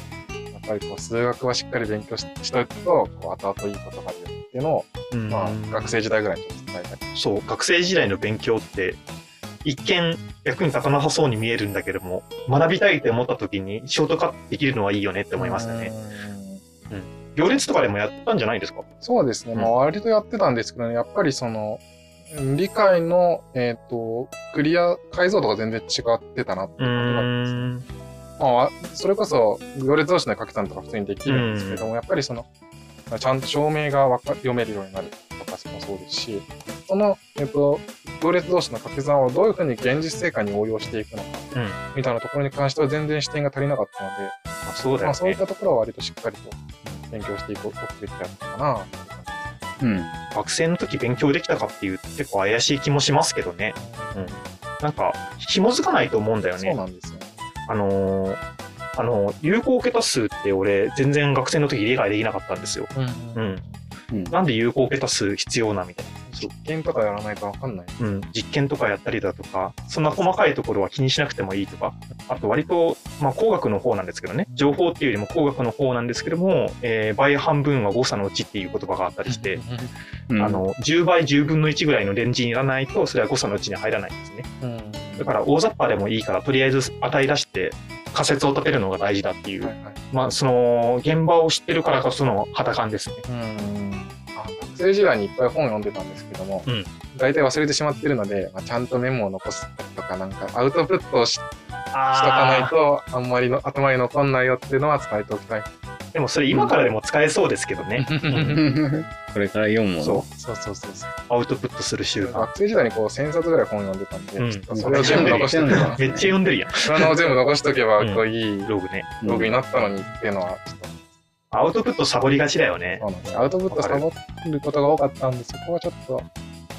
ぱりこう、数学はしっかり勉強ししとくと、こう、後々いいことが出るっていうのを、うんまあ、学生時代ぐらいにちょっと伝えたり。そう、学生時代の勉強って、一見役に立たなさそうに見えるんだけども、学びたいって思った時にショートカットできるのはいいよねって思いますよね。うん行列とかでもやったんじゃないですか？そうですね。うんまあ、割とやってたんですけどね、やっぱりその、うん理解の、えっ、と、クリア、解像度が全然違ってたなって感じなんですね。まあ、それこそ、行列同士の掛け算とか普通にできるんですけども、やっぱりその、ちゃんと証明がわか読めるようになるとかもそうですし、その、えっ、と、行列同士の掛け算をどういうふうに現実生活に応用していくのか、うん。みたいなところに関しては全然視点が足りなかったので、あそうだよまあ、そういっね。たところは割としっかりと勉強していくべきだったかな、うん。学生の時勉強できたかっていうと結構怪しい気もしますけどね。じですね。なんか、紐づかないと思うんだよそうね。なんですよね。あのーあの、有効桁数って俺、全然学生の時理解できなかったんですよ。うんうん。うんなんで有効桁数必要なみたいな。実験とかやらないとわかんない。うん、実験とかやったりだとか、そんな細かいところは気にしなくてもいいとか、あと割と、まあ、工学の方なんですけどね、情報っていうよりも工学の方なんですけども、えー倍半分は誤差のうちっていう言葉があったりして、うんあ、の、10倍10分の1ぐらいのレンジにいらないと、それは誤差のうちに入らないんですね。うん。だから大雑把でもいいから、とりあえず値出して仮説を立てるのが大事だっていう、はいはい。まあ、その、現場を知ってるからこその肌感ですね。うん。あ学生時代にいっぱい本読んでたんですけども、うん大体忘れてしまってるので、まあ、ちゃんとメモを残すとか、なんかアウトプットをししとかないと、あんまりの頭に残んないよっていうのは伝えておきたい。でもそれ今からでも使えそうですけどね。これから読むもの。そう。そうそうそうそう。アウトプットする習慣。学生時代にこう1000冊ぐらい本読んでたんで、うんちょっとそれを全部残しておけば、めっちゃ読んでるやん、それを全部残しておけば、うんこういいログね。うんログになったのにっていうのは、ちょっとアウトプットサボりがちだよね。そうなんです。アウトプットサボることが多かったんで、そこはちょっと、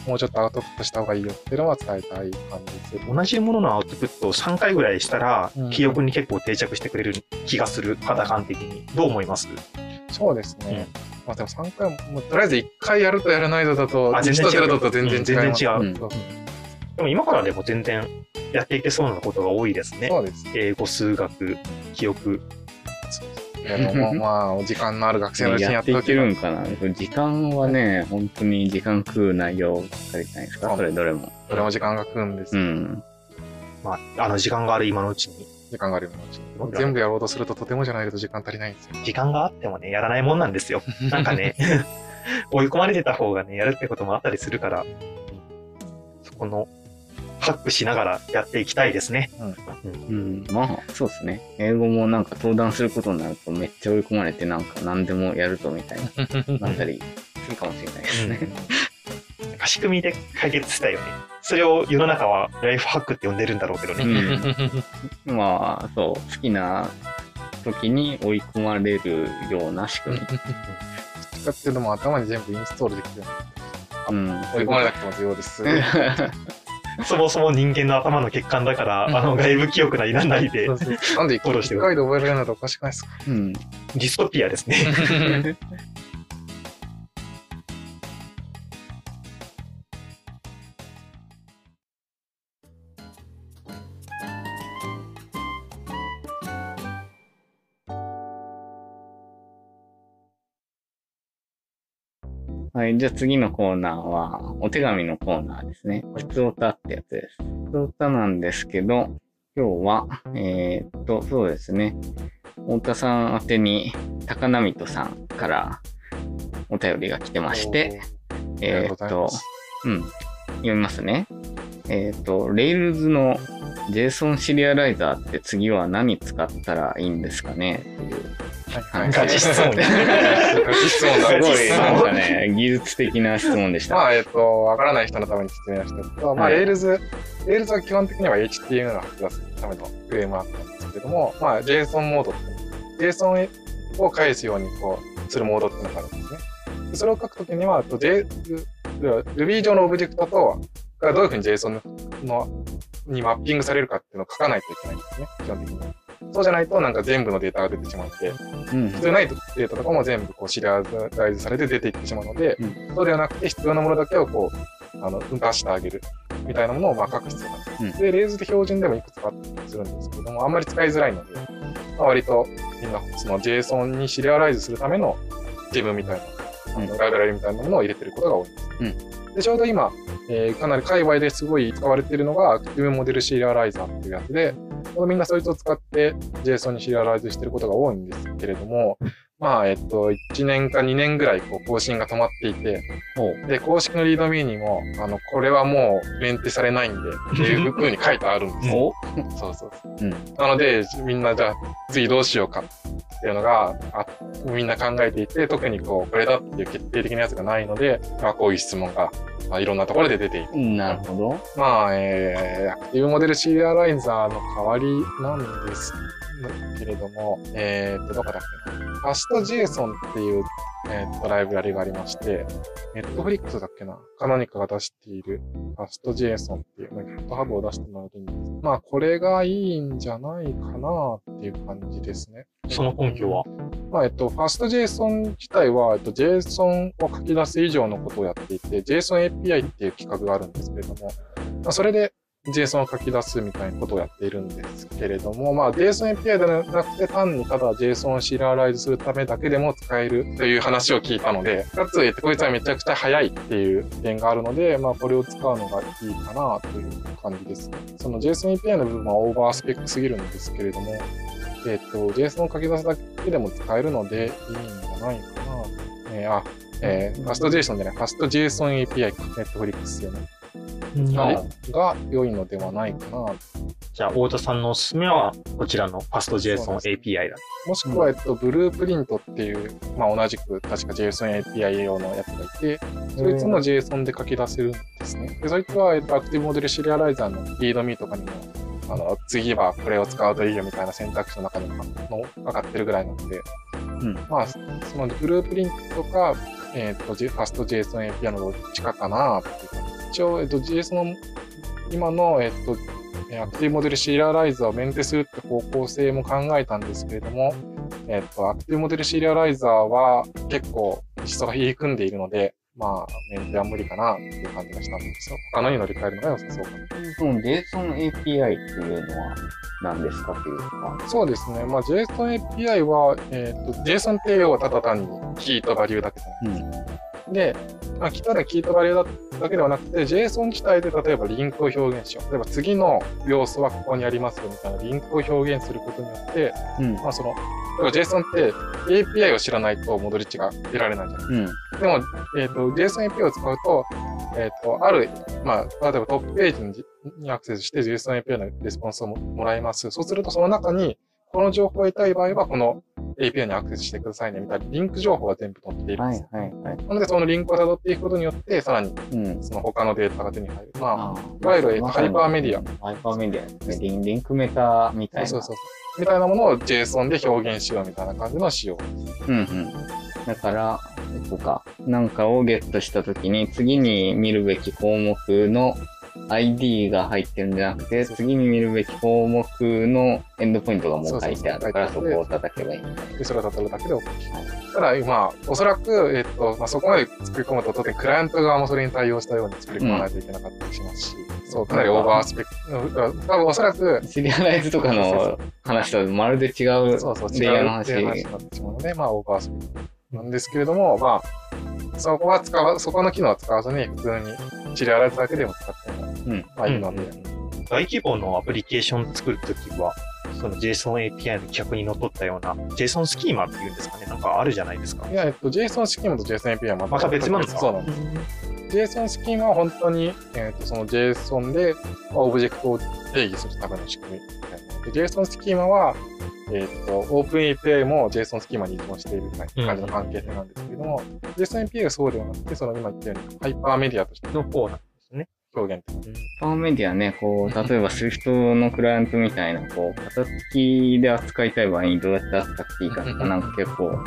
もうちょっとアウトプットした方がいいよっていうのは伝えたい感じです。同じもののアウトプットを3回ぐらいしたらうん、記憶に結構定着してくれる気がする、肌感的に。どう思います？そうですね。まあでも3回も、もうとりあえず1回やるとやらないとだと、1あ全然違うと0だと全然違います。うん全然違うでも今からでも全然やっていけそうなことが多いですね。そうです。英語、数学、記憶。けれども、まあ、お時間のある学生のうちにやっておけばるんかな時間はね、本当に時間食う内容ばっかりじゃないですか、それどれも。それも時間が食うんですよ。うん。まあ、あの時間がある今のうちに。時間があるようなうちに。全部やろうとするととてもじゃないと時間足りないんですよ。時間があってもね、やらないもんなんですよ。なんかね、追い込まれてた方がね、やるってこともあったりするから、うんそこの、ハックしながらやっていきたいですね。うん、まあ、そうですね。英語もなんか登壇することになるとめっちゃ追い込まれてなんか何でもやるとみたいにな ったりするかもしれないですね。なんか仕組みで解決したいよね。それを世の中はライフハックって呼んでるんだろうけどね。うん。まあ、そう、好きな時に追い込まれるような仕組み。どっちかっていうともう頭に全部インストールできるうん。追い込まれなくても重要です。そもそも人間の頭の欠陥だから、あの外部記憶ないらないでなんで一回で覚えられないのとおかしくないですか？うん。ディストピアですね。はい。じゃあ次のコーナーは、お手紙のコーナーですね。ふつおたってやつです。ふつおたなんですけど、今日は、えーっと、そうですね。太田さん宛てに、高波人さんからお便りが来てまして、えーっとうん。読みますね。えーっと、Rails の JSON シリアライザーって次は何使ったらいいんですかね？っていう。はいガチ質問ねガチ質問だすごい、なんまかね、技術的な質問でした。あ、えっと、わからない人のために説明をしておくと、まあ、はい Rails、Rails は基本的には HTML を吐き出すためのフレームワークなんですけれども、まあ、JSON モードって JSON を返すようにこう、するモードっていうのがあるんですね。でそれを書くときには、と J、Ruby 上のオブジェクトと、がどういうふうに JSON のにマッピングされるかっていうのを書かないといけないんですね、基本的に。そうじゃないと、なんか全部のデータが出てしまって、うん必要ないデータとかも全部こうシリアライズされて出ていってしまうので、うそうではなくて必要なものだけをこう、あの、分担してあげるみたいなものをまあ書く必要がある。うんで、レーズで標準でもいくつかあったりするんですけども、あんまり使いづらいので、まあ、割とみんなその JSON にシリアライズするためのジムみたいな、あのうんライブラリみたいなものを入れてることが多いんです。で、ちょうど今、えーかなり界隈ですごい使われているのが、アクティブモデルシリアライザーっていうやつで、みんなそいつを使って JSON にシリアライズしてることが多いんですけれども、まあ、えっと、1年か2年ぐらいこう更新が止まっていて、で、公式のリードミーにも、あの、これはもうメンテされないんで、っていう風に書いてあるんですよ。お？そうそうそう。うん。なので、みんなじゃあ、次どうしようかっていうのが、あみんな考えていて、特にこう、これだっていう決定的なやつがないので、まあ、こういう質問が、まあ、いろんなところで出ている。なるほど。まあ、えー、アクティブモデルシリアライザーの代わりなんですけれども、えーっと、どこだっけな。ファスト JSON っていう、えーっと、ライブラリがありまして、ネットフリックスだっけな？カノニカが出しているファスト JSON っていう、まあ、GitHub を出してもらうといいんです。まあ、これがいいんじゃないかなっていう感じですね。その根拠は？まあ、えっと、ファスト JSON 自体は、えっと、JSON を書き出す以上のことをやっていて、JSON API っていう企画があるんですけれども、まあ、それで JSON を書き出すみたいなことをやっているんですけれども、まあ、JSON API ではなくて、単にただ JSON をシリアライズするためだけでも使えるという話を聞いたので、かつ、え、こいつはめちゃくちゃ早いっていう点があるので、まあ、これを使うのがいいかなという感じですね。その JSON API の部分はオーバースペックすぎるんですけれども、えっ、と、JSON を書き出すだけでも使えるのでいいんじゃないかな。えーあ、えー、ファスト JSON じゃない、ファスト JSON API か、Netflix でね。あが良いのではないかな。じゃあ、太田さんのおすすめは、こちらのファスト JSON そうで API だ。もしくは、えっと、ブループリントっていう、まあ、同じく、確か JSON API 用のやつがいて、そいつも JSON で書き出せるんですね。で、そいつは、えっと、アクティブモデルシリアライザーのリードミーとかにも、あの、次はこれを使うといいよみたいな選択肢の中にもの上がってるぐらいなので、うんまあ、そのブループリントとか、えっと、ファスト JSON API のどっちかかなっていう感じです。一応、えっと、JSON、今の、えっと、えーアクティブモデルシリアライザーをメンテするって方向性も考えたんですけれども、えっと、アクティブモデルシリアライザーは結構実装が入り組んでいるので、まあ、メンテは無理かなっていう感じがしたんですよ。他のに乗り換えるのが良さそうかな。その JSON API っていうのは何ですかっていうか。そうですね。まあ、JSON API は、えっ、と、JSON って要はただ単にキーとバリューだけじゃないですか。で、まあ、ただキーとバリューだけではなくて、JSON 自体で例えばリンクを表現しよう。例えば次の要素はここにありますよみたいなリンクを表現することによって、うん。まあその、JSON って API を知らないと戻り値が得られないじゃないうん。でも、えっ、と、JSON API を使うと、えっ、と、ある、まあ、例えばトップページににアクセスして JSON API のレスポンスをももらいます。そうすると、その中に、この情報を得たい場合は、この API にアクセスしてくださいね、みたいなリンク情報が全部載っているんはいです。はいはい。なので、そのリンクを辿っていくことによって、さらにうん。その他のデータが手に入る。まあいわゆるえっとハイパーメディア。ハイパーメディアですね。リンクメタみたあ、いな。そうそうそう。みたいなものを JSON で表現しようみたいな感じの仕様。うんうん。だから、とか、なんかをゲットしたときに、次に見るべき項目の ID が入ってるんじゃなくて、そう次に見るべき項目のエンドポイントがもう書いてあるから、そそうそうこを叩けばいい。で、それを叩くだけで OK。ただ、まあ、おそらく、えっと、まあ、そこまで作り込むと、当然、クライアント側もそれに対応したように作り込まないといけなかったりしますし、そう、かなりオーバースペック、多分おそらく、シリアライズとかの話とはまるで違うそうそう、レイヤーの話。違うっていう話になってしまうので、まあ、オーバースペックなんですけれども、まあ、そこは使わ、そこの機能は使わずに、普通にシリアライズだけでも使っても、うん。まあいいので、大規模のアプリケーション作るときは、その JSON API の規約にのっとったような JSON スキーマっていうんですかね、なんかあるじゃないですかい。や、えっと、JSON スキーマと JSON API はまたまた別なんですかそうなんです。JSON スキーマは本当に、えっとその JSON でまあオブジェクトを定義するための仕組みみたいな。で JSON スキーマは、えっと OpenAPI も JSON スキーマに依存しているみたいな感じの関係性なんですけれども、JSON API はそうではなくて、その今言ったようにハイパーメディアとしての方なんですね。表現的パワーメディアね、こう、例えば Swift のクライアントみたいな、こう、型付きで扱いたい場合にどうやって扱っていいかとか、なんか結構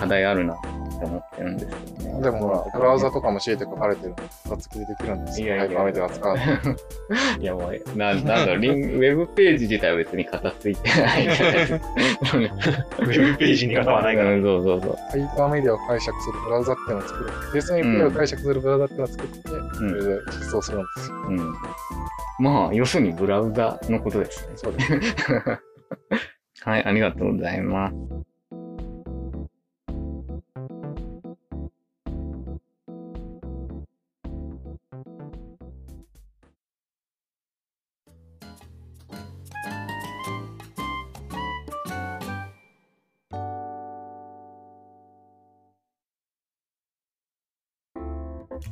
課題あるなって思ってるんですけどね。でもほら、ブラウザとかも強いて書かれてるのきでできるんですよ。いやいやハイパーメディア使うと。いや、もう、な、なんだろう、リン ウェブページ自体は別に型ついてないじゃないですか。ウェブページに型はないから。うんそうそうそう。ハイパーメディアを解釈するブラウザっていうのを作る。JSON API を解釈するブラウザっていうのを作って、それで実装するんですよ。うん。まあ、要するにブラウザのことですね。そうです。はい、ありがとうございます。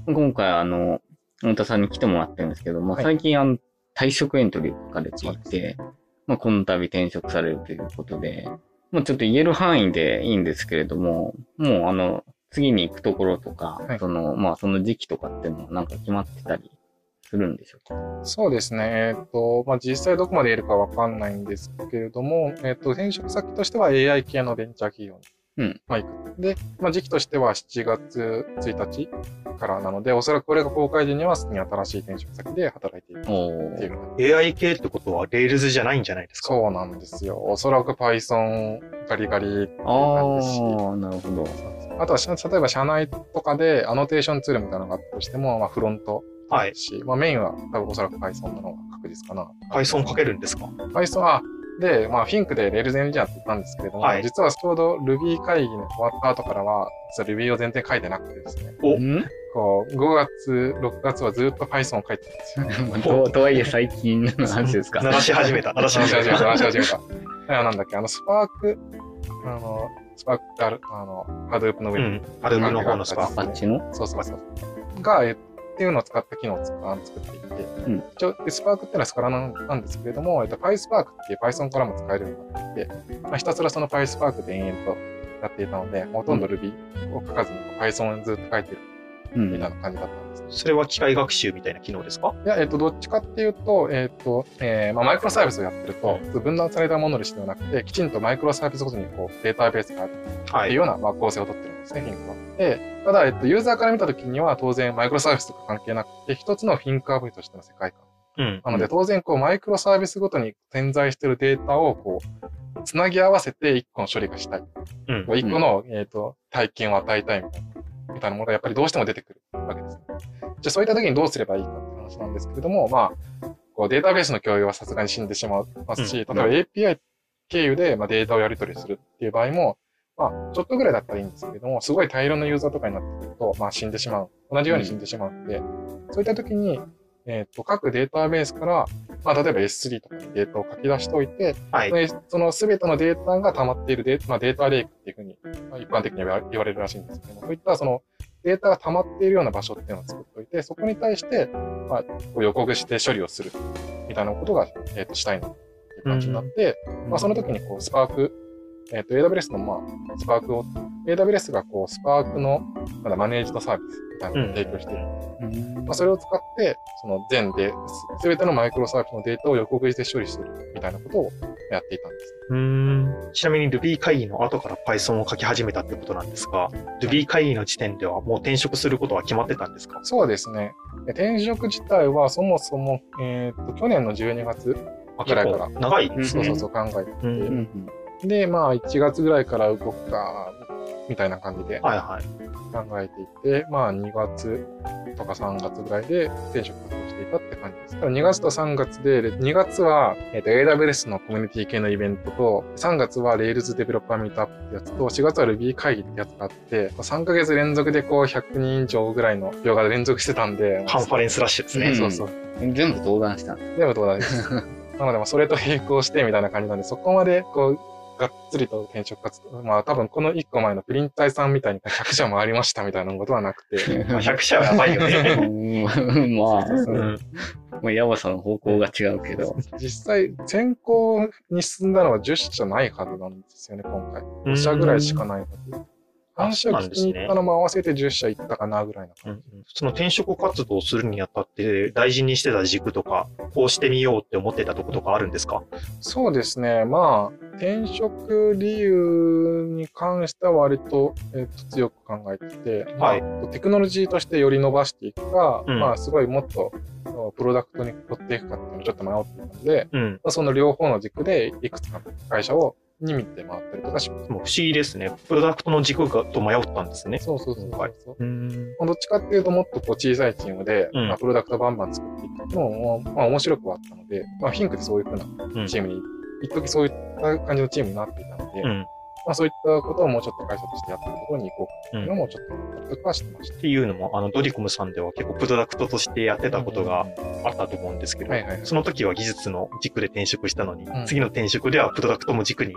今回、あの、太田さんに来てもらってるんですけども、はい。最近、あの、退職エントリーを書かれていて、まあ、この度転職されるということで、もうちょっと言える範囲でいいんですけれども、もうあの、次に行くところとか、はい。その、まあ、その時期とかっていうのはなんか決まってたりするんでしょうか？そうですね。えっ、と、まあ、実際どこまで言えるかわかんないんですけれども、えっ、と、転職先としては AI 系のベンチャー企業に、うんまあ、行く。で、まあ、時期としては7月1日からなので、おそらくこれが公開時にはすでに新しい転職先で働いているおっていう AI 系ってことは Rails じゃないんじゃないですか？そうなんですよ。おそらく Python ガリガリっていう感じですしああ、なるほど。あとは例えば社内とかでアノテーションツールみたいなのがあったとしても、まあ、フロントはいですし、まあ、メインは多分おそらく Python なのが確実かな。Python 書けるんですか？Python は、で、まあ、Think で Rails エンジニアって言ったんですけれども、はい実はちょうど Ruby 会議の終わった後からは、実は Ruby を全然書いてなくてですね、おん？こう、5月、6月はずっと Python を書いてたんですよ。ととはいえ最近の話ですか？鳴らし始めた。鳴らし話し始めた、始めた。話し始めた。あなんだっけ、あの、スパーク、あの、スパークってある、あの、ハドゥープの上にうん。ハルムの方のスパアパッチの？そうそうそう。が、えっていうのを使った機能を作っていて、うん。一応、スパークっていうのはスカラなんなんですけれども、えっと、PySpark っていう Python からも使えるようになっていて、まあ、ひたすらその PySpark で延々とやっていたので、ほとんど Ruby を書かずに Python をずっと書いてる。うんみたいな感じだったんですね。それは機械学習みたいな機能ですか？いや、えっと、どっちかっていうと、えっと、えーまあ、マイクロサービスをやってると、分断されたものにしてはなくて、きちんとマイクロサービスごとにこうデータベースがあるはい。っていうような、まあ、構成をとってるんですね、フィンクは。で、ただ、えっと、ユーザーから見たときには当然マイクロサービスとか関係なくて、一つのフィンクアプリとしての世界観。うん。なので、当然、こう、マイクロサービスごとに点在しているデータを、こう、つなぎ合わせて一個の処理がしたい。うん。一個の、えっと、体験を与えたいみたいな、みたいなものがやっぱりどうしても出てくる。わけです。じゃあそういった時にどうすればいいかって話なんですけれども、まあ、こうデータベースの共有はさすがに死んでしまいますし、うん例えば API 経由でまあデータをやり取りするっていう場合も、まあ、ちょっとぐらいだったらいいんですけれども、すごい大量のユーザーとかになってくると、まあ死んでしまう。同じように死んでしまうので、そういった時に、えっ、と、各データベースから、まあ、例えば S3 とかにデータを書き出しておいて、はい。でその全てのデータが溜まっているデータ、まあ、データレイクっていうふうに、まあ一般的には言われるらしいんですけども、そういったそのデータが溜まっているような場所っていうのを作っておいて、そこに対して、まあ、こう予告して処理をするみたいなことが、えっとしたいなっていう感じになって、まあ、その時にこうスパーク、えっと AWS のまあスパークを、AWS がこうスパークのまだマネージドサービスみたいなのを提供している。まあ、それを使って、その全で、すべてのマイクロサービスのデータを横食いして処理するみたいなことをやっていたんです。うーんちなみに Ruby 会議の後から Python を書き始めたってことなんですが、Ruby 会議の時点ではもう転職することは決まってたんですか？そうですね。で転職自体はそもそも、えっ、と、去年の12月、あぐらいから長いですね。そうそうそう考えてううんん。で、まあ、1月ぐらいから動くか、みたいな感じではいはい。考えていて、まあ、2月とか3月ぐらいで転職活動していたって感じです。ただ2月と3月で、で2月は、えっと AWS のコミュニティ系のイベントと、3月は Rails デベロッパーミートアップってやつと、4月は Ruby 会議ってやつがあって、3ヶ月連続でこう100人以上ぐらいの表が連続してたんで、カンファレンスラッシュですね。うんそうそう。全部登壇したんです。全部どうだです。なので、まあ、それと並行してみたいな感じなんで、そこまで、こう、がっつりと転職活動。まあ、多分この1個前のプリン体さんみたいに100社もありましたみたいなことはなくて、まあ100社はやばいよね。うんまあ、やばさの方向が違うけど。実際、先行に進んだのは10社ないはずなんですよね、今回。5社ぐらいしかないはず。あ半社聞きに行ったのも合わせて10社行ったかなぐらいなうん感じ。その転職活動をするにあたって大事にしてた軸とか、こうしてみようって思ってたとことかあるんですか？そうですね。まあ、転職理由に関しては割と,、えーと強く考えてて、はいまあテクノロジーとしてより伸ばしていくか、うんまあ、すごいもっとプロダクトに取っていくかっていうのをちょっと迷っていたので、うん。まあその両方の軸でいくつかの会社をに見て回ったりとかします。もう不思議ですね。プロダクトの軸がと迷ったんですね。そうそうそうそう。はいうどっちかっていうともっとこう小さいチームで、うんまあ、プロダクトバンバン作っていくのも、まあ、面白くはあったので、まあ、フィンクでそういう風なうんチームに、一時そういった感じのチームになっていたので、うん。まあ、そういったことをもうちょっと会社としてやっていくところに行こうかっていうのもちょっととかはしてました。っていうのも、あの、ドリコムさんでは結構プロダクトとしてやってたことがあったと思うんですけど、はいはいはいその時は技術の軸で転職したのに、うん次の転職ではプロダクトも軸に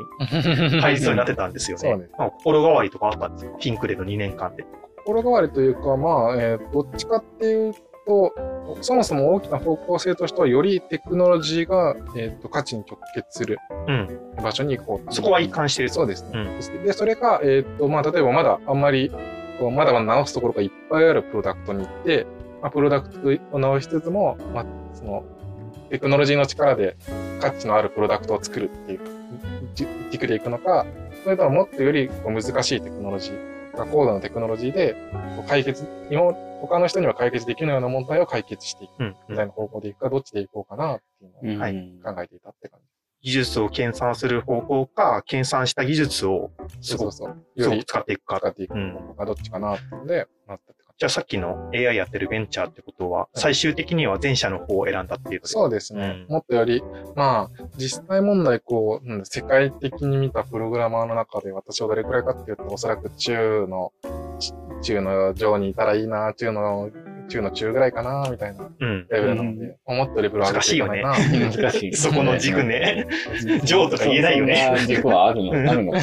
入りそうになってたんですよね。そうですまあ心変わりとかあったんですかフィンクレの2年間で。心変わりというか、まあ、えーどっちかっていうと、そもそも大きな方向性としては、よりテクノロジーが、えーと価値に直結するうん。場所に行こううそこは一貫してると。そうですね。うんで、それが、えーっと、まあ、例えばまだあんまり、まだまだ直すところがいっぱいあるプロダクトに行って、まあ、プロダクトを直しつつも、まあ、その、テクノロジーの力で価値のあるプロダクトを作るっていうじ軸でいくのか、それとももっとより難しいテクノロジー、高度なテクノロジーで解決、今ま他の人には解決できないような問題を解決していくうん。みたいな方向でいくか、どっちでいこうかなっていうのをはい考えていたって感じ。技術を研鑽する方向か、研鑽した技術をすごく使っていくか使。っていく方向か、どっちかなってので、なったって感じ。じゃあさっきの AI やってるベンチャーってことは、最終的には前者の方を選んだっていうことそうですね。うんもっとより、まあ、実際問題、こう、うん世界的に見たプログラマーの中で私はどれくらいかっていうと、おそらく中の、ち中の上にいたらいいな、中の、中の中ぐらいかな、みたいなうん。レベルなので、もっとレベルを上げていかないな。難しい。そこの軸ね。上とか言えないよね軸はあるうんの、あるのか。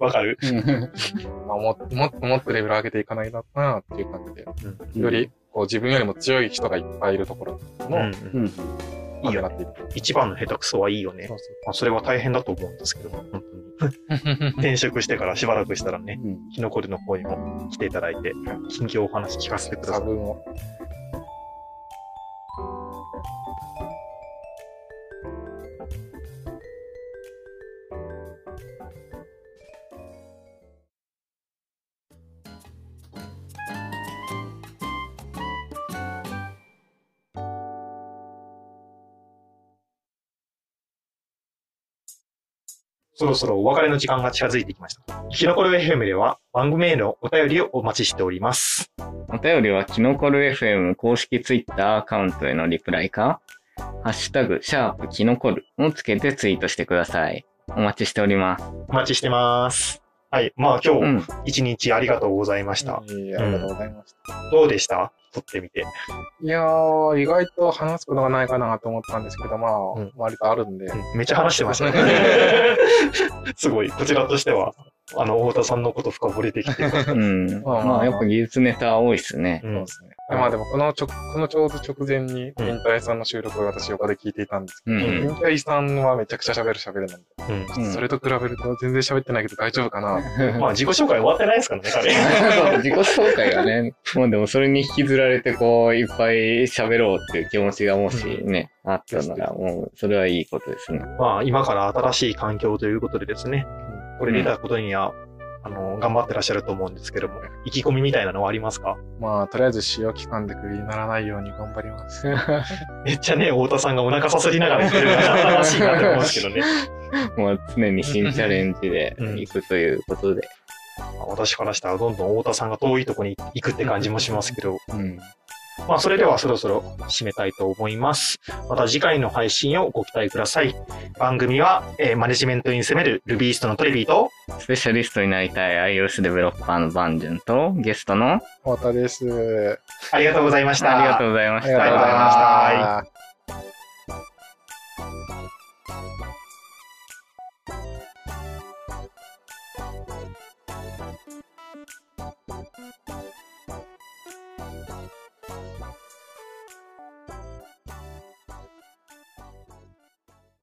わかる まあ、もっともっともっとレベルを上げていかないな、っていう感じで、うんより、こう、自分よりも強い人がいっぱいいるところの、うんうん。うんいいよなっていく。一番の下手くそはいいよねそ。うそまあ、それは大変だと思うんですけど、本当に。う。転職してからしばらくしたらね、うんキノコルの方にも来ていただいて、近況お話聞かせてください。差分を。そろそろお別れの時間が近づいてきました。生き残る FM では番組へのお便りをお待ちしております。お便りはキノコル FM 公式ツイッターアカウントへのリプライか、ハッシュタグ、シャープキノコルをつけてツイートしてください。お待ちしております。お待ちしてます。はい。まあ今日うん。一日ありがとうございました。ありがとうございました。どうでした？撮ってみて。いやー、意外と話すことがないかなと思ったんですけど、まあ、うん割とあるんで。めっちゃ話してましたね。すごい、こちらとしては、あの、太田さんのこと深掘りできて。うん。まあまあ、やっぱ技術ネタ多いっすね。うんそうですね。でまあでも、このちょ、このちょうど直前に、うんインタイさんの収録を私、横で聞いていたんですけど、うんインタイさんはめちゃくちゃ喋る喋るなんで、それと比べると全然喋ってないけど大丈夫かな。まあ自己紹介終わってないですからね、彼。自己紹介がね、もうでもそれに引きずられてこう、いっぱい喋ろうっていう気持ちがもしね、あったなら、もうそれはいいことですね。まあ今から新しい環境ということでですね、これ出たことには、あの、頑張ってらっしゃると思うんですけども、意気込みみたいなのはありますか？まあ、とりあえず使用期間でクビにならないように頑張ります。めっちゃね、太田さんがお腹さすりながら言ってるのが新しいなと思うんですけどね。もう常に新チャレンジでうん行くということで。まあ私からしたらどんどん太田さんが遠いところに行くって感じもしますけど、うん。まあ、それではそろそろ締めたいと思います。また次回の配信をご期待ください。番組は、えー、マネジメントに攻める Rubyist のトレビーと、スペシャリストになりたい iOS デベロッパーのバンジュンと、ゲストの、太田です。ありがとうございました。ありがとうございました。ありがとうございました。